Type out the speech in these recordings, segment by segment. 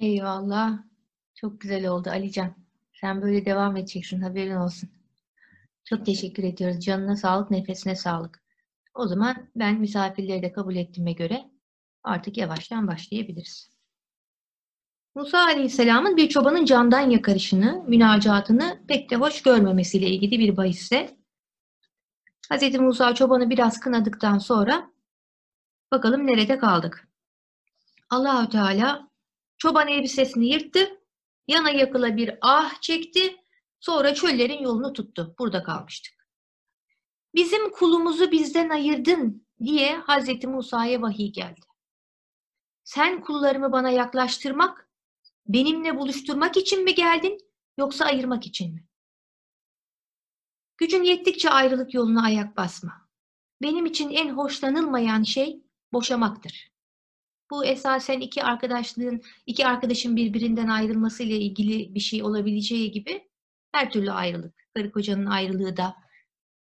Eyvallah. Çok güzel oldu Alican. Sen böyle devam edeceksin haberin olsun. Çok teşekkür ediyoruz. Canına sağlık, nefesine sağlık. O zaman ben misafirleri de kabul ettiğime göre artık yavaştan başlayabiliriz. Musa Aleyhisselam'ın bir çobanın candan yakarışını, münacatını pek de hoş görmemesiyle ilgili bir bahisse Hz. Musa çobanı biraz kınadıktan sonra bakalım nerede kaldık. Allahü Teala çoban elbisesini yırttı, yana yakıla bir ah çekti, sonra çöllerin yolunu tuttu. Burada kalmıştık. Bizim kulumuzu bizden ayırdın diye Hz. Musa'ya vahiy geldi. Sen kullarımı bana yaklaştırmak, benimle buluşturmak için mi geldin yoksa ayırmak için mi? Gücün yettikçe ayrılık yoluna ayak basma. Benim için en hoşlanılmayan şey boşamaktır. Bu esasen iki arkadaşlığın, iki arkadaşın birbirinden ayrılması ile ilgili bir şey olabileceği gibi her türlü ayrılık, karı kocanın ayrılığı da,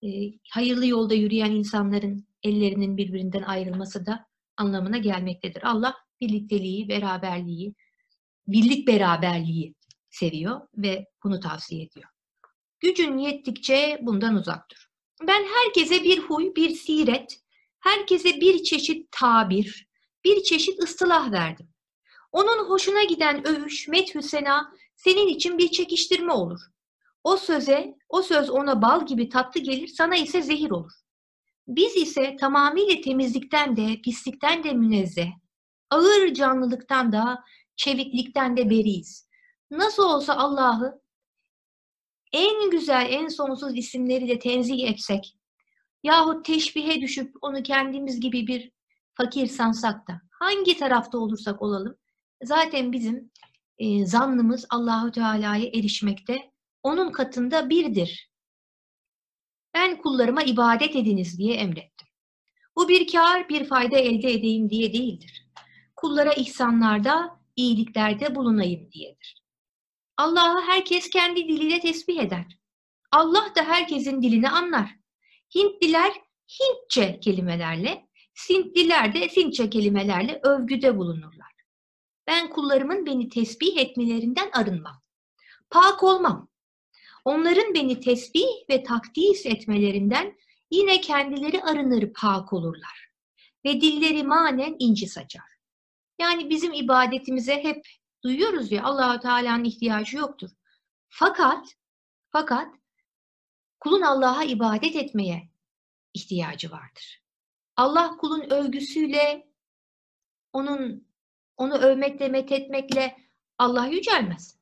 e, hayırlı yolda yürüyen insanların ellerinin birbirinden ayrılması da anlamına gelmektedir. Allah birlikteliği, beraberliği, birlik beraberliği seviyor ve bunu tavsiye ediyor. Gücün yettikçe bundan uzak dur. Ben herkese bir huy, bir siret, herkese bir çeşit tabir, bir çeşit ıstılah verdim. Onun hoşuna giden övüş, methü sena senin için bir çekiştirme olur. O söze, o söz ona bal gibi tatlı gelir, sana ise zehir olur. Biz ise tamamıyla temizlikten de, pislikten de münezzeh, ağır canlılıktan da, çeviklikten de beriyiz. Nasıl olsa Allah'ı en güzel, en sonsuz isimleriyle tenzih etsek, yahut teşbihe düşüp onu kendimiz gibi bir fakir sansak da, hangi tarafta olursak olalım, zaten bizim e, zannımız Allahu Teala'ya erişmekte, onun katında birdir. Ben kullarıma ibadet ediniz diye emrettim. Bu bir kar, bir fayda elde edeyim diye değildir. Kullara ihsanlarda, iyiliklerde bulunayım diyedir. Allah'ı herkes kendi diliyle tesbih eder. Allah da herkesin dilini anlar. Hintliler Hintçe kelimelerle, Sintliler de Sintçe kelimelerle övgüde bulunurlar. Ben kullarımın beni tesbih etmelerinden arınmam. Pak olmam. Onların beni tesbih ve takdis etmelerinden yine kendileri arınır pak olurlar. Ve dilleri manen inci saçar. Yani bizim ibadetimize hep duyuyoruz ya Allahu Teala'nın ihtiyacı yoktur. Fakat fakat kulun Allah'a ibadet etmeye ihtiyacı vardır. Allah kulun övgüsüyle onun onu övmekle methetmekle Allah yücelmez.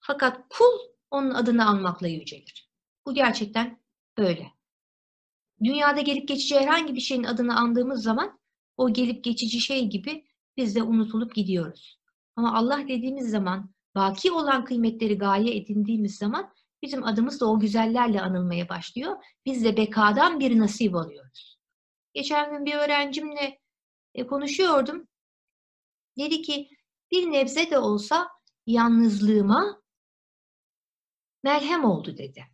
Fakat kul onun adını almakla yücelir. Bu gerçekten böyle. Dünyada gelip geçici herhangi bir şeyin adını andığımız zaman o gelip geçici şey gibi biz de unutulup gidiyoruz. Ama Allah dediğimiz zaman, baki olan kıymetleri gaye edindiğimiz zaman bizim adımız da o güzellerle anılmaya başlıyor. Biz de bekadan bir nasip alıyoruz. Geçen gün bir öğrencimle e, konuşuyordum. Dedi ki bir nebze de olsa yalnızlığıma merhem oldu dedi.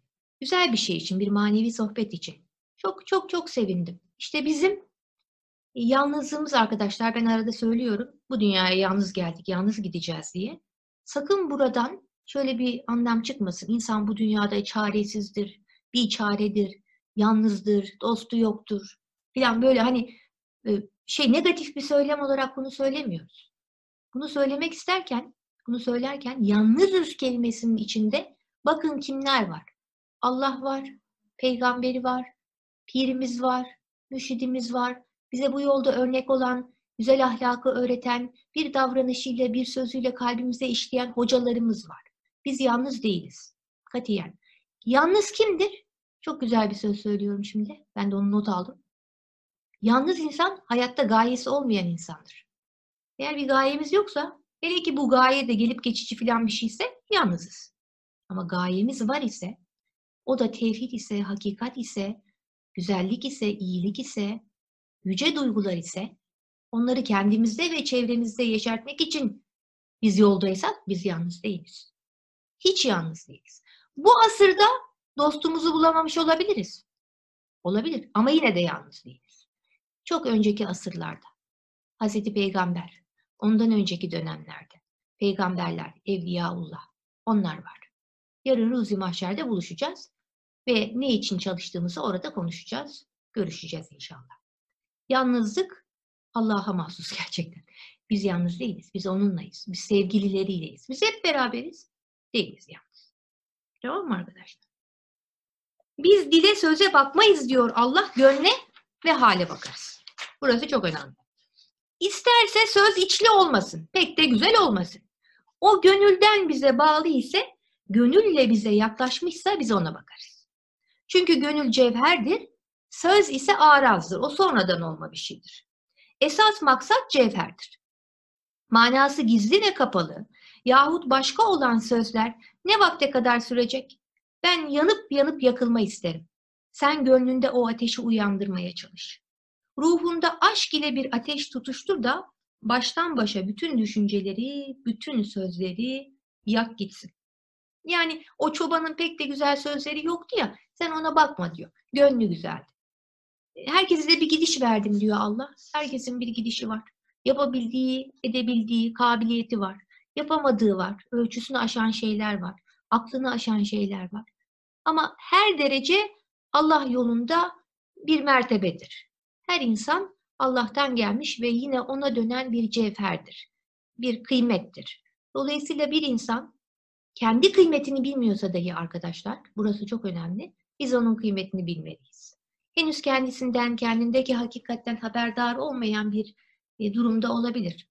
Güzel bir şey için, bir manevi sohbet için. Çok çok çok sevindim. İşte bizim Yalnızlığımız arkadaşlar ben arada söylüyorum. Bu dünyaya yalnız geldik, yalnız gideceğiz diye. Sakın buradan şöyle bir anlam çıkmasın. İnsan bu dünyada çaresizdir, bir çaredir, yalnızdır, dostu yoktur filan böyle hani e, şey negatif bir söylem olarak bunu söylemiyoruz. Bunu söylemek isterken, bunu söylerken yalnızız kelimesinin içinde bakın kimler var. Allah var, peygamberi var, pirimiz var, müşidimiz var, bize bu yolda örnek olan, güzel ahlakı öğreten, bir davranışıyla, bir sözüyle kalbimize işleyen hocalarımız var. Biz yalnız değiliz. Katiyen. Yalnız kimdir? Çok güzel bir söz söylüyorum şimdi. Ben de onu not aldım. Yalnız insan hayatta gayesi olmayan insandır. Eğer bir gayemiz yoksa, hele ki bu gaye de gelip geçici falan bir şeyse yalnızız. Ama gayemiz var ise, o da tevhid ise, hakikat ise, güzellik ise, iyilik ise, yüce duygular ise onları kendimizde ve çevremizde yeşertmek için biz yoldaysak biz yalnız değiliz. Hiç yalnız değiliz. Bu asırda dostumuzu bulamamış olabiliriz. Olabilir ama yine de yalnız değiliz. Çok önceki asırlarda Hazreti Peygamber, ondan önceki dönemlerde peygamberler, evliyaullah. Onlar var. Yarın Ruzi Mahşer'de buluşacağız ve ne için çalıştığımızı orada konuşacağız, görüşeceğiz inşallah. Yalnızlık Allah'a mahsus gerçekten. Biz yalnız değiliz, biz onunlayız, biz sevgilileriyiz, biz hep beraberiz, değiliz yalnız. Tamam mı arkadaşlar? Biz dile söze bakmayız diyor Allah, gönle ve hale bakarız. Burası çok önemli. İsterse söz içli olmasın, pek de güzel olmasın. O gönülden bize bağlı ise, gönülle bize yaklaşmışsa biz ona bakarız. Çünkü gönül cevherdir, söz ise arazdır. O sonradan olma bir şeydir. Esas maksat cevherdir. Manası gizli ve kapalı yahut başka olan sözler ne vakte kadar sürecek? Ben yanıp yanıp yakılma isterim. Sen gönlünde o ateşi uyandırmaya çalış. Ruhunda aşk ile bir ateş tutuştur da baştan başa bütün düşünceleri, bütün sözleri yak gitsin. Yani o çobanın pek de güzel sözleri yoktu ya, sen ona bakma diyor. Gönlü güzeldi. Herkese de bir gidiş verdim diyor Allah. Herkesin bir gidişi var. Yapabildiği, edebildiği, kabiliyeti var. Yapamadığı var. Ölçüsünü aşan şeyler var. Aklını aşan şeyler var. Ama her derece Allah yolunda bir mertebedir. Her insan Allah'tan gelmiş ve yine ona dönen bir cevherdir. Bir kıymettir. Dolayısıyla bir insan kendi kıymetini bilmiyorsa dahi arkadaşlar, burası çok önemli, biz onun kıymetini bilmeliyiz. Henüz kendisinden, kendindeki hakikatten haberdar olmayan bir e, durumda olabilir.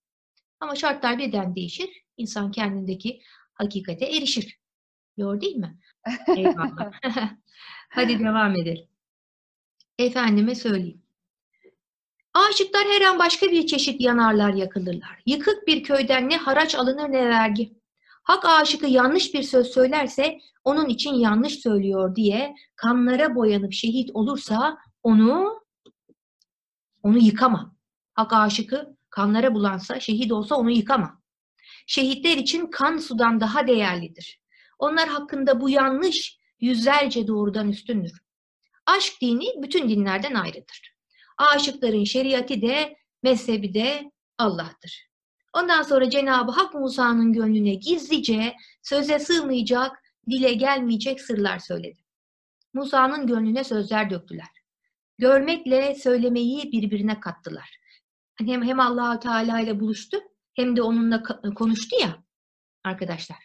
Ama şartlar birden değişir, insan kendindeki hakikate erişir. Doğru değil mi? Eyvallah. Hadi devam edelim. Efendime söyleyeyim. Aşıklar her an başka bir çeşit yanarlar, yakılırlar. Yıkık bir köyden ne haraç alınır ne vergi. Hak aşıkı yanlış bir söz söylerse onun için yanlış söylüyor diye kanlara boyanıp şehit olursa onu onu yıkama. Hak aşıkı kanlara bulansa, şehit olsa onu yıkama. Şehitler için kan sudan daha değerlidir. Onlar hakkında bu yanlış yüzlerce doğrudan üstündür. Aşk dini bütün dinlerden ayrıdır. Aşıkların şeriatı de, mezhebi de Allah'tır. Ondan sonra Cenab-ı Hak Musa'nın gönlüne gizlice, söze sığmayacak, dile gelmeyecek sırlar söyledi. Musa'nın gönlüne sözler döktüler. Görmekle söylemeyi birbirine kattılar. Hem, hem allah Teala ile buluştu, hem de onunla konuştu ya arkadaşlar.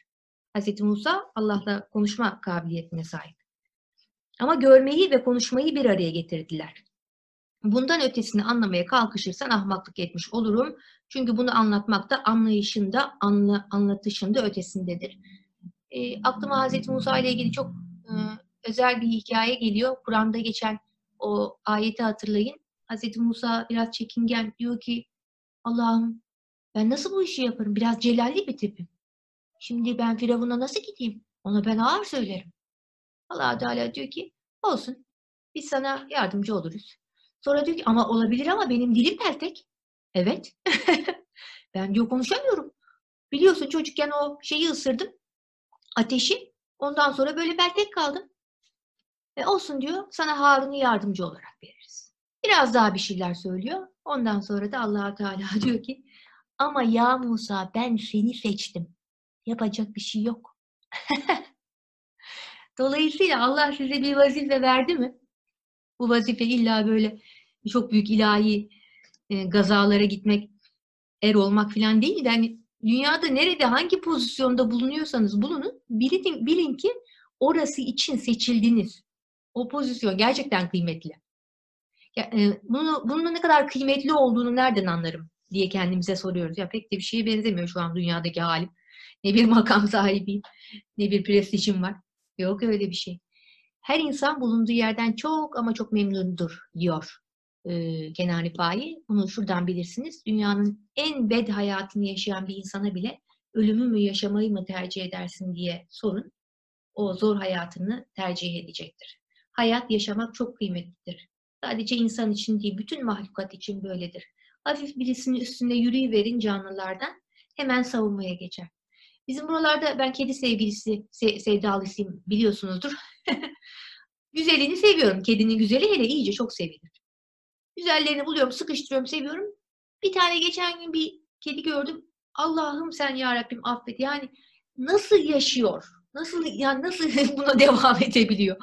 Hz. Musa Allah'la konuşma kabiliyetine sahip. Ama görmeyi ve konuşmayı bir araya getirdiler. Bundan ötesini anlamaya kalkışırsan ahmaklık etmiş olurum. Çünkü bunu anlatmak da anlayışında, anla, anlatışında ötesindedir. E, aklıma Hz. Musa ile ilgili çok e, özel bir hikaye geliyor. Kur'an'da geçen o ayeti hatırlayın. Hz. Musa biraz çekingen diyor ki Allah'ım ben nasıl bu işi yaparım? Biraz celalli bir tipim. Şimdi ben Firavun'a nasıl gideyim? Ona ben ağır söylerim. allah Teala diyor ki olsun biz sana yardımcı oluruz. Sonra diyor ki ama olabilir ama benim dilim peltek. Evet. ben diyor konuşamıyorum. Biliyorsun çocukken o şeyi ısırdım. Ateşi. Ondan sonra böyle peltek kaldım. E olsun diyor sana Harun'u yardımcı olarak veririz. Biraz daha bir şeyler söylüyor. Ondan sonra da allah Teala diyor ki ama ya Musa ben seni seçtim. Yapacak bir şey yok. Dolayısıyla Allah size bir vazife verdi mi? Bu vazife illa böyle çok büyük ilahi e, gazalara gitmek, er olmak falan değil. Yani dünyada nerede, hangi pozisyonda bulunuyorsanız bulunun, bilin, bilin ki orası için seçildiniz. O pozisyon gerçekten kıymetli. Ya, e, bunu, bunun ne kadar kıymetli olduğunu nereden anlarım diye kendimize soruyoruz. Ya pek de bir şeye benzemiyor şu an dünyadaki halim. Ne bir makam sahibiyim, ne bir prestijim var. Yok öyle bir şey. Her insan bulunduğu yerden çok ama çok memnundur diyor e, Kenani Fahi. Bunu şuradan bilirsiniz. Dünyanın en bed hayatını yaşayan bir insana bile ölümü mü yaşamayı mı tercih edersin diye sorun. O zor hayatını tercih edecektir. Hayat yaşamak çok kıymetlidir. Sadece insan için değil, bütün mahlukat için böyledir. Hafif birisinin üstünde yürüyüverin canlılardan hemen savunmaya geçer. Bizim buralarda ben kedi sevgilisi, se sevdalısıyım biliyorsunuzdur. Güzelini seviyorum. Kedinin güzeli hele iyice çok sevilir. Güzellerini buluyorum, sıkıştırıyorum, seviyorum. Bir tane geçen gün bir kedi gördüm. Allah'ım sen ya Rabbim affet. Yani nasıl yaşıyor? Nasıl yani nasıl buna devam edebiliyor?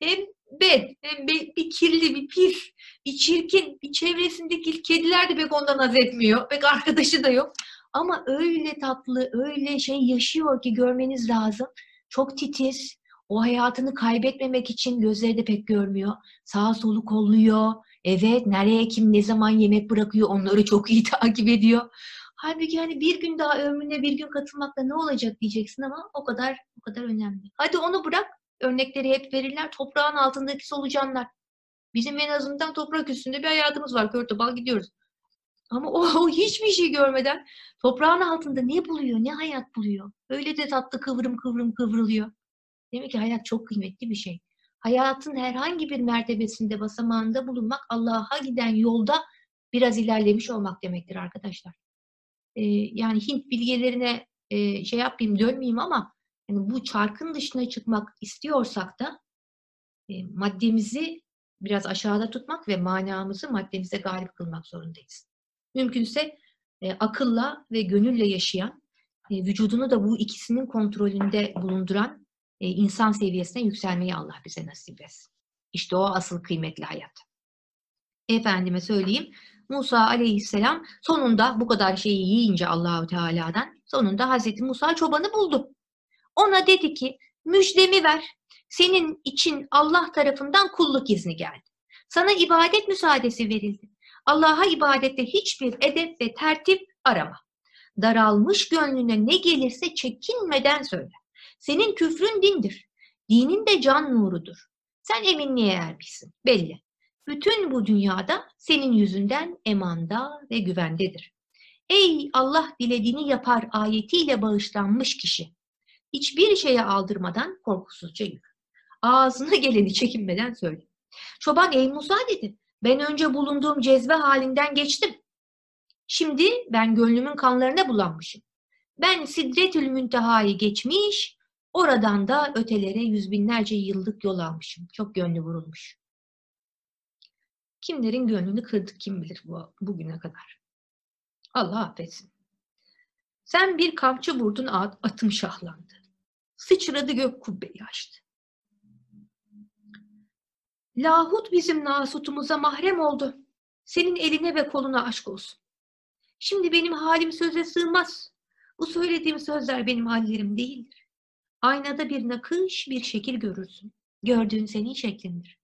Hem bed, hem bir, bir kirli, bir pis, bir çirkin, bir çevresindeki kediler de pek ondan haz etmiyor. Pek arkadaşı da yok. Ama öyle tatlı, öyle şey yaşıyor ki görmeniz lazım. Çok titiz. O hayatını kaybetmemek için gözleri de pek görmüyor. Sağa solu kolluyor. Evet, nereye kim ne zaman yemek bırakıyor onları çok iyi takip ediyor. Halbuki hani bir gün daha ömrüne bir gün katılmakla ne olacak diyeceksin ama o kadar o kadar önemli. Hadi onu bırak. Örnekleri hep verirler. Toprağın altındaki solucanlar. Bizim en azından toprak üstünde bir hayatımız var. Kör topal gidiyoruz. Ama o, o hiçbir şey görmeden toprağın altında ne buluyor, ne hayat buluyor. Öyle de tatlı kıvrım kıvrım kıvrılıyor. Demek ki hayat çok kıymetli bir şey. Hayatın herhangi bir mertebesinde, basamağında bulunmak Allah'a giden yolda biraz ilerlemiş olmak demektir arkadaşlar. Ee, yani Hint bilgelerine e, şey yapmayayım, dönmeyeyim ama yani bu çarkın dışına çıkmak istiyorsak da e, maddemizi biraz aşağıda tutmak ve manamızı maddemize galip kılmak zorundayız. Mümkünse e, akılla ve gönülle yaşayan, e, vücudunu da bu ikisinin kontrolünde bulunduran e, insan seviyesine yükselmeyi Allah bize nasip etsin. İşte o asıl kıymetli hayat. Efendime söyleyeyim, Musa aleyhisselam sonunda bu kadar şeyi yiyince Allahu Teala'dan sonunda Hazreti Musa çobanı buldu. Ona dedi ki müjdemi ver. Senin için Allah tarafından kulluk izni geldi. Sana ibadet müsaadesi verildi. Allah'a ibadette hiçbir edep ve tertip arama. Daralmış gönlüne ne gelirse çekinmeden söyle. Senin küfrün dindir. Dinin de can nurudur. Sen eminliğe ermişsin. Belli. Bütün bu dünyada senin yüzünden emanda ve güvendedir. Ey Allah dilediğini yapar ayetiyle bağışlanmış kişi. Hiçbir şeye aldırmadan korkusuzca yürü. Ağzına geleni çekinmeden söyle. Çoban ey Musa dedi. Ben önce bulunduğum cezve halinden geçtim. Şimdi ben gönlümün kanlarına bulanmışım. Ben Sidretül Münteha'yı geçmiş, oradan da ötelere yüz binlerce yıllık yol almışım. Çok gönlü vurulmuş. Kimlerin gönlünü kırdık kim bilir bu, bugüne kadar. Allah affetsin. Sen bir kamçı vurdun atım şahlandı. Sıçradı gök kubbeyi açtı. Lahut bizim nasutumuza mahrem oldu. Senin eline ve koluna aşk olsun. Şimdi benim halim söze sığmaz. Bu söylediğim sözler benim hallerim değildir. Aynada bir nakış, bir şekil görürsün. Gördüğün senin şeklindir.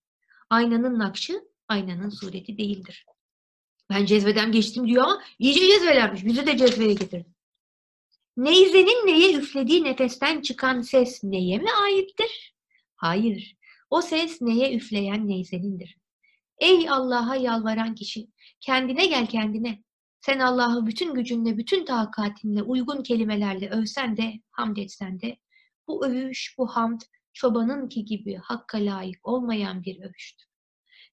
Aynanın nakşı, aynanın sureti değildir. Ben cezveden geçtim diyor ama iyice cezvelenmiş. Bizi de cezveye getirdi. Neyzenin neye üflediği nefesten çıkan ses neye mi aittir? Hayır. O ses neye üfleyen neyzenindir. Ey Allah'a yalvaran kişi, kendine gel kendine. Sen Allah'ı bütün gücünle, bütün takatinle, uygun kelimelerle övsen de, hamd etsen de, bu övüş, bu hamd, çobanınki gibi hakka layık olmayan bir övüştür.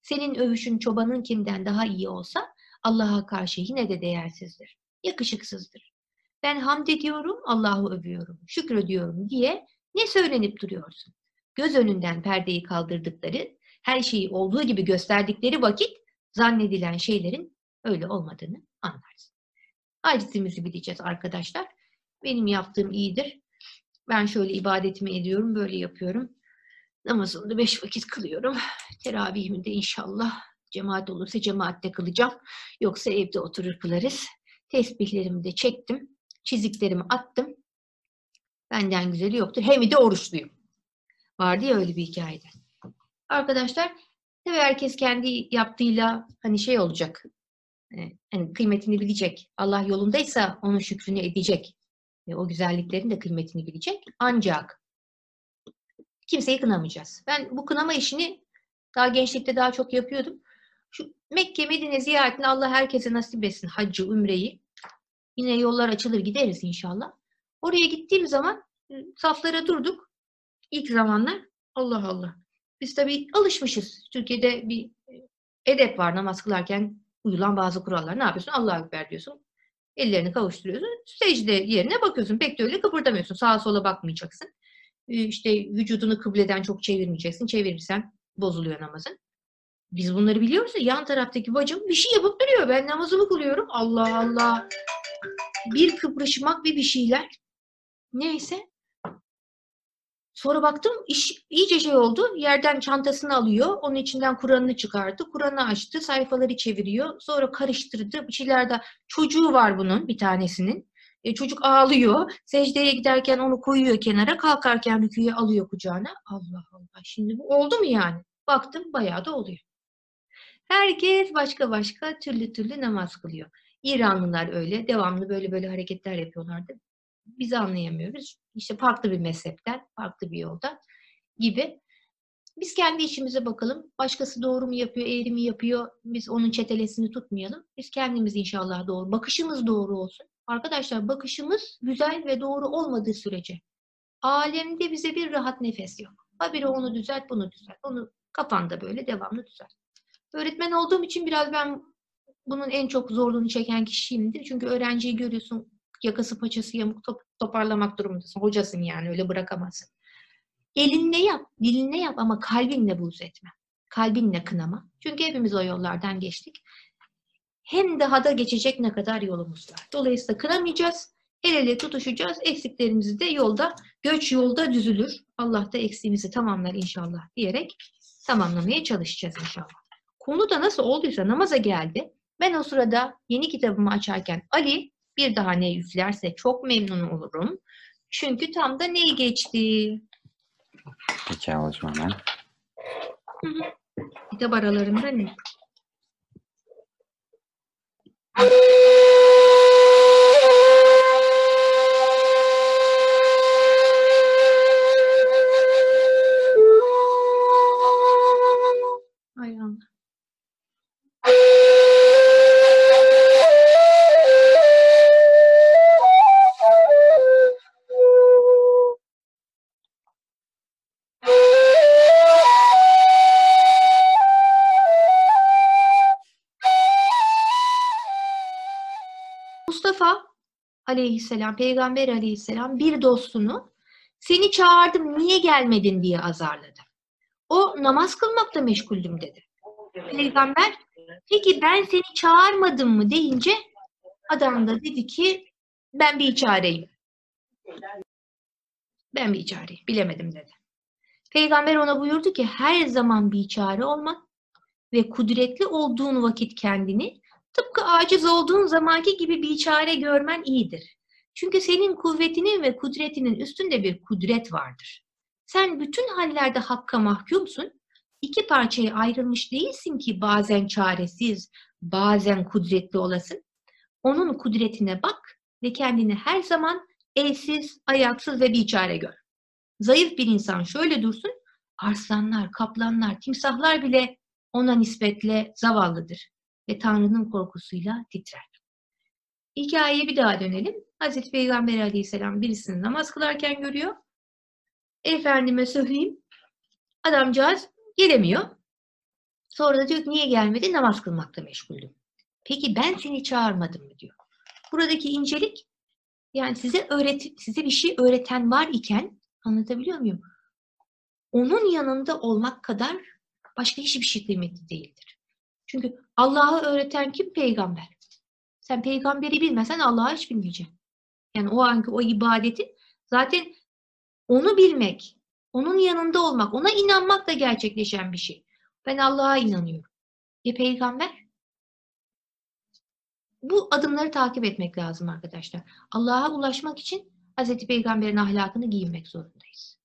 Senin övüşün çobanınkinden daha iyi olsa, Allah'a karşı yine de değersizdir, yakışıksızdır. Ben hamd ediyorum, Allah'ı övüyorum, şükrediyorum diye ne söylenip duruyorsun? Göz önünden perdeyi kaldırdıkları, her şeyi olduğu gibi gösterdikleri vakit zannedilen şeylerin öyle olmadığını anlarsın. Acizimizi bileceğiz arkadaşlar. Benim yaptığım iyidir. Ben şöyle ibadetimi ediyorum, böyle yapıyorum. Namazımı da beş vakit kılıyorum. Teravihimi de inşallah cemaat olursa cemaatte kılacağım. Yoksa evde oturur kılarız. Tesbihlerimi de çektim. Çiziklerimi attım. Benden güzeli yoktur. Hem de oruçluyum. Vardı ya öyle bir hikayede. Arkadaşlar tabii herkes kendi yaptığıyla hani şey olacak. Yani kıymetini bilecek. Allah yolundaysa onun şükrünü edecek. Ve o güzelliklerin de kıymetini bilecek. Ancak kimseyi kınamayacağız. Ben bu kınama işini daha gençlikte daha çok yapıyordum. Şu Mekke, Medine ziyaretini Allah herkese nasip etsin. Haccı, Ümre'yi. Yine yollar açılır gideriz inşallah. Oraya gittiğim zaman saflara durduk. İlk zamanlar Allah Allah. Biz tabii alışmışız. Türkiye'de bir edep var namaz kılarken uyulan bazı kurallar. Ne yapıyorsun? Allah'a Ekber diyorsun. Ellerini kavuşturuyorsun. Secde yerine bakıyorsun. Pek de öyle kıpırdamıyorsun. Sağa sola bakmayacaksın. İşte vücudunu kıbleden çok çevirmeyeceksin. Çevirirsen bozuluyor namazın. Biz bunları biliyoruz ya yan taraftaki bacım bir şey yapıp duruyor. Ben namazımı kılıyorum. Allah Allah. bir kıpırışmak bir bir şeyler. Neyse. Sonra baktım iş iyice şey oldu. Yerden çantasını alıyor. Onun içinden Kur'an'ını çıkardı. Kur'an'ı açtı. Sayfaları çeviriyor. Sonra karıştırdı. Bir şeyler de çocuğu var bunun bir tanesinin. E, çocuk ağlıyor. Secdeye giderken onu koyuyor kenara. Kalkarken rüküye alıyor kucağına. Allah Allah. Şimdi bu oldu mu yani? Baktım bayağı da oluyor. Herkes başka başka türlü türlü namaz kılıyor. İranlılar öyle. Devamlı böyle böyle hareketler yapıyorlardı. Biz anlayamıyoruz. İşte farklı bir mezhepten, farklı bir yoldan gibi. Biz kendi işimize bakalım. Başkası doğru mu yapıyor, eğri mi yapıyor? Biz onun çetelesini tutmayalım. Biz kendimiz inşallah doğru. Bakışımız doğru olsun. Arkadaşlar bakışımız güzel ve doğru olmadığı sürece alemde bize bir rahat nefes yok. Habire onu düzelt, bunu düzelt. Onu kafanda böyle devamlı düzelt. Öğretmen olduğum için biraz ben bunun en çok zorluğunu çeken kişiyimdir. Çünkü öğrenciyi görüyorsun yakası paçası yamuk top, toparlamak durumundasın. Hocasın yani öyle bırakamazsın. Elinle yap, dilinle yap ama kalbinle buğz etme. Kalbinle kınama. Çünkü hepimiz o yollardan geçtik. Hem daha da geçecek ne kadar yolumuz var. Dolayısıyla kınamayacağız. El ele tutuşacağız. Eksiklerimizi de yolda, göç yolda düzülür. Allah da eksiğimizi tamamlar inşallah diyerek tamamlamaya çalışacağız inşallah. Konu da nasıl olduysa namaza geldi. Ben o sırada yeni kitabımı açarken Ali bir daha ne yüklerse çok memnun olurum. Çünkü tam da neyi geçti? Peki ablacığım hemen. Kitap aralarında ne? Aleyhisselam, peygamber aleyhisselam bir dostunu seni çağırdım niye gelmedin diye azarladı. O namaz kılmakla meşguldüm dedi. Peygamber peki ben seni çağırmadım mı deyince adam da dedi ki ben bir çareyim. Ben bir çareyim. Bilemedim dedi. Peygamber ona buyurdu ki her zaman bir çare olmak ve kudretli olduğun vakit kendini tıpkı aciz olduğun zamanki gibi bir çare görmen iyidir. Çünkü senin kuvvetinin ve kudretinin üstünde bir kudret vardır. Sen bütün hallerde hakka mahkumsun. İki parçaya ayrılmış değilsin ki bazen çaresiz, bazen kudretli olasın. Onun kudretine bak ve kendini her zaman elsiz, ayaksız ve biçare gör. Zayıf bir insan şöyle dursun, arslanlar, kaplanlar, timsahlar bile ona nispetle zavallıdır ve Tanrı'nın korkusuyla titrer. Hikayeye bir daha dönelim. Hazreti Peygamber aleyhisselam birisini namaz kılarken görüyor. Efendime söyleyeyim, adamcağız gelemiyor. Sonra da diyor ki niye gelmedi? Namaz kılmakla meşguldüm. Peki ben seni çağırmadım mı diyor. Buradaki incelik yani size öğret size bir şey öğreten var iken anlatabiliyor muyum? Onun yanında olmak kadar başka hiçbir şey kıymetli değildir. Çünkü Allah'ı öğreten kim? Peygamber. Sen peygamberi bilmesen Allah'ı hiç bilmeyeceksin. Yani o anki o ibadeti zaten onu bilmek, onun yanında olmak, ona inanmakla gerçekleşen bir şey. Ben Allah'a inanıyorum. E peygamber? Bu adımları takip etmek lazım arkadaşlar. Allah'a ulaşmak için Hz. Peygamber'in ahlakını giyinmek zorundayız.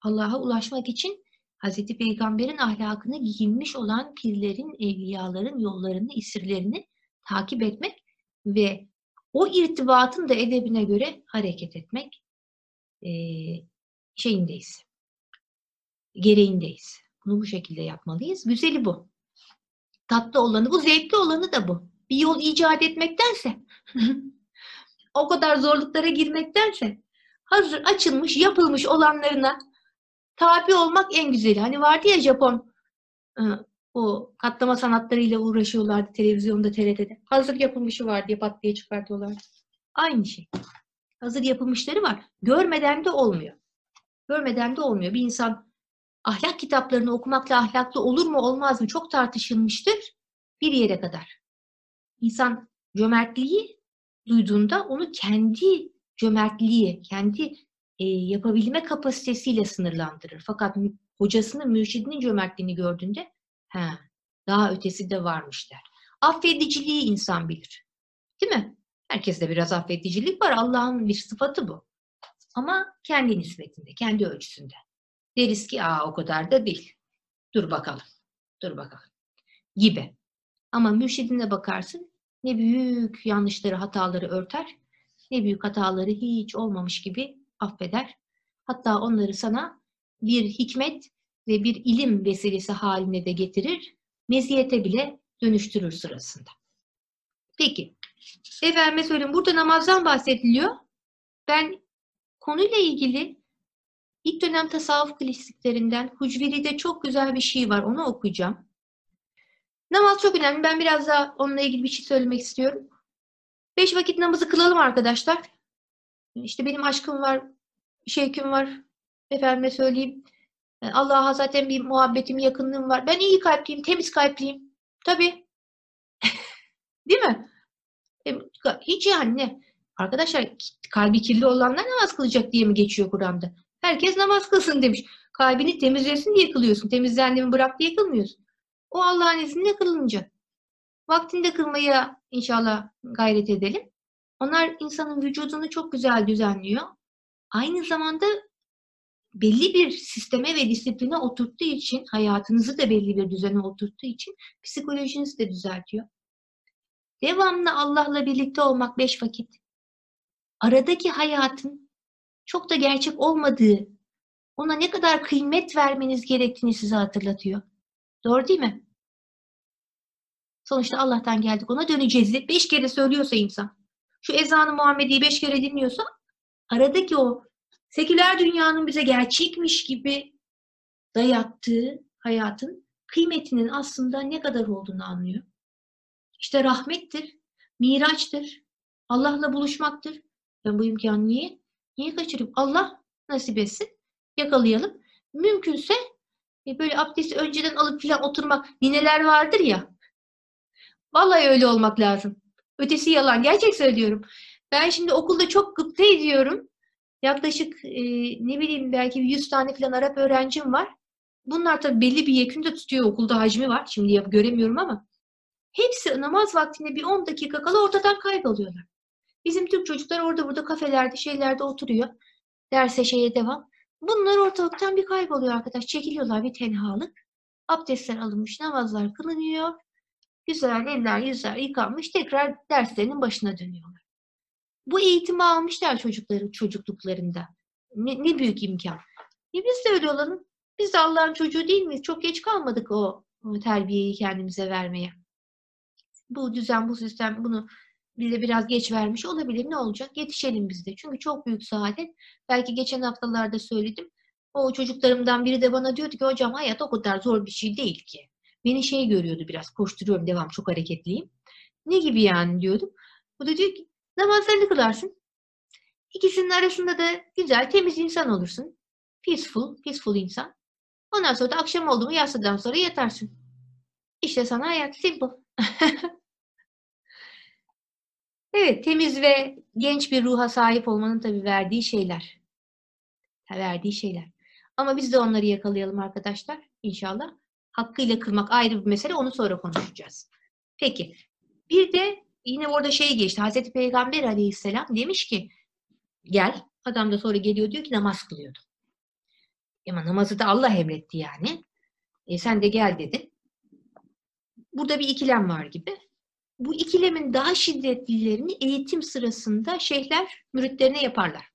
Allah'a ulaşmak için Hz. Peygamber'in ahlakını giyinmiş olan pirlerin, evliyaların yollarını, isirlerini takip etmek ve o irtibatın da edebine göre hareket etmek e, şeyindeyiz. Gereğindeyiz. Bunu bu şekilde yapmalıyız. Güzeli bu. Tatlı olanı bu, zevkli olanı da bu. Bir yol icat etmektense, o kadar zorluklara girmektense, hazır açılmış, yapılmış olanlarına tabi olmak en güzeli. Hani vardı ya Japon o katlama sanatlarıyla uğraşıyorlardı televizyonda TRT'de. Hazır yapılmışı var diye pat diye çıkartıyorlar. Aynı şey. Hazır yapılmışları var. Görmeden de olmuyor. Görmeden de olmuyor. Bir insan ahlak kitaplarını okumakla ahlaklı olur mu olmaz mı çok tartışılmıştır bir yere kadar. İnsan cömertliği duyduğunda onu kendi cömertliği, kendi e, yapabilme kapasitesiyle sınırlandırır. Fakat hocasının, mürşidinin cömertliğini gördüğünde ha, daha ötesi de varmış der. Affediciliği insan bilir. Değil mi? Herkeste biraz affedicilik var. Allah'ın bir sıfatı bu. Ama kendi nispetinde, kendi ölçüsünde. Deriz ki aa o kadar da değil. Dur bakalım. Dur bakalım. Gibi. Ama mürşidine bakarsın ne büyük yanlışları, hataları örter, ne büyük hataları hiç olmamış gibi affeder. Hatta onları sana bir hikmet ve bir ilim vesilesi haline de getirir, meziyete bile dönüştürür sırasında. Peki, efendime söyleyeyim burada namazdan bahsediliyor. Ben konuyla ilgili ilk dönem tasavvuf klasiklerinden Hucveri'de çok güzel bir şey var, onu okuyacağım. Namaz çok önemli. Ben biraz daha onunla ilgili bir şey söylemek istiyorum. Beş vakit namazı kılalım arkadaşlar. İşte benim aşkım var, şevkim var. Efendime söyleyeyim. E, Allah'a zaten bir muhabbetim, yakınlığım var. Ben iyi kalpliyim, temiz kalpliyim. Tabii. Değil mi? E, Hiç yani ne? Arkadaşlar kalbi kirli olanlar namaz kılacak diye mi geçiyor Kur'an'da? Herkes namaz kılsın demiş. Kalbini temizlesin diye kılıyorsun. Temizlendi mi bırak diye kılmıyorsun. O Allah'ın izniyle kılınacak. Vaktinde kılmaya inşallah gayret edelim. Onlar insanın vücudunu çok güzel düzenliyor. Aynı zamanda belli bir sisteme ve disipline oturttuğu için, hayatınızı da belli bir düzene oturttuğu için psikolojinizi de düzeltiyor. Devamlı Allah'la birlikte olmak beş vakit. Aradaki hayatın çok da gerçek olmadığı, ona ne kadar kıymet vermeniz gerektiğini size hatırlatıyor. Doğru değil mi? Sonuçta Allah'tan geldik ona döneceğiz. Beş kere söylüyorsa insan. Şu ezanı Muhammedi'yi beş kere dinliyorsa aradaki o seküler dünyanın bize gerçekmiş gibi dayattığı hayatın kıymetinin aslında ne kadar olduğunu anlıyor. İşte rahmettir, miraçtır, Allah'la buluşmaktır. Ben bu imkanı niye? Niye kaçırayım? Allah nasip etsin. Yakalayalım. Mümkünse e, böyle abdesti önceden alıp filan oturmak. Nineler vardır ya. Vallahi öyle olmak lazım. Ötesi yalan. Gerçek söylüyorum. Ben şimdi okulda çok gıpta ediyorum. Yaklaşık e, ne bileyim belki 100 tane falan Arap öğrencim var. Bunlar tabii belli bir yekünde tutuyor. Okulda hacmi var. Şimdi yap göremiyorum ama. Hepsi namaz vaktinde bir 10 dakika kala ortadan kayboluyorlar. Bizim Türk çocuklar orada burada kafelerde şeylerde oturuyor. Derse şeye devam. Bunlar ortalıktan bir kayboluyor arkadaş. Çekiliyorlar bir tenhalık. Abdestler alınmış, namazlar kılınıyor. Güzel eller yüzler yıkanmış. Tekrar derslerinin başına dönüyorlar. Bu eğitimi almışlar çocukları çocukluklarında. Ne, ne büyük imkan. E biz de öyle olalım. Biz de Allah'ın çocuğu değil miyiz? Çok geç kalmadık o, o terbiyeyi kendimize vermeye. Bu düzen, bu sistem bunu bize biraz geç vermiş olabilir. Ne olacak? Yetişelim biz de. Çünkü çok büyük saadet. Belki geçen haftalarda söyledim. O çocuklarımdan biri de bana diyordu ki hocam hayat o kadar zor bir şey değil ki. Beni şey görüyordu biraz koşturuyorum devam çok hareketliyim. Ne gibi yani diyordum. O da diyor ki namazlarını kılarsın. İkisinin arasında da güzel temiz insan olursun. Peaceful, peaceful insan. Ondan sonra da akşam oldu mu yatsıdan sonra yatarsın. İşte sana hayat simple. Evet, temiz ve genç bir ruha sahip olmanın tabii verdiği şeyler. Verdiği şeyler. Ama biz de onları yakalayalım arkadaşlar inşallah. Hakkıyla kılmak ayrı bir mesele, onu sonra konuşacağız. Peki, bir de yine orada şey geçti. Hazreti Peygamber aleyhisselam demiş ki, gel. Adam da sonra geliyor diyor ki namaz kılıyordu. Ama namazı da Allah emretti yani. E, sen de gel dedi. Burada bir ikilem var gibi bu ikilemin daha şiddetlilerini eğitim sırasında şeyhler müritlerine yaparlar.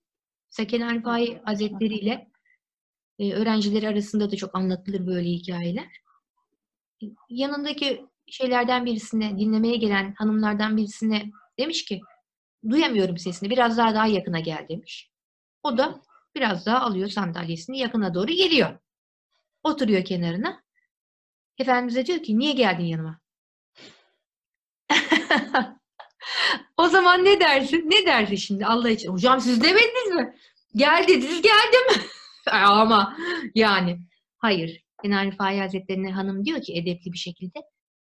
Saken Rifai Hazretleri ile e, öğrencileri arasında da çok anlatılır böyle hikayeler. Yanındaki şeylerden birisine, dinlemeye gelen hanımlardan birisine demiş ki, duyamıyorum sesini, biraz daha daha yakına gel demiş. O da biraz daha alıyor sandalyesini, yakına doğru geliyor. Oturuyor kenarına. Efendimiz'e diyor ki, niye geldin yanıma? o zaman ne dersin? Ne dersin şimdi Allah için? Hocam siz demediniz mi? Gel dediniz geldim. Ama yani hayır. Enani Fahi Hazretleri'ne hanım diyor ki edepli bir şekilde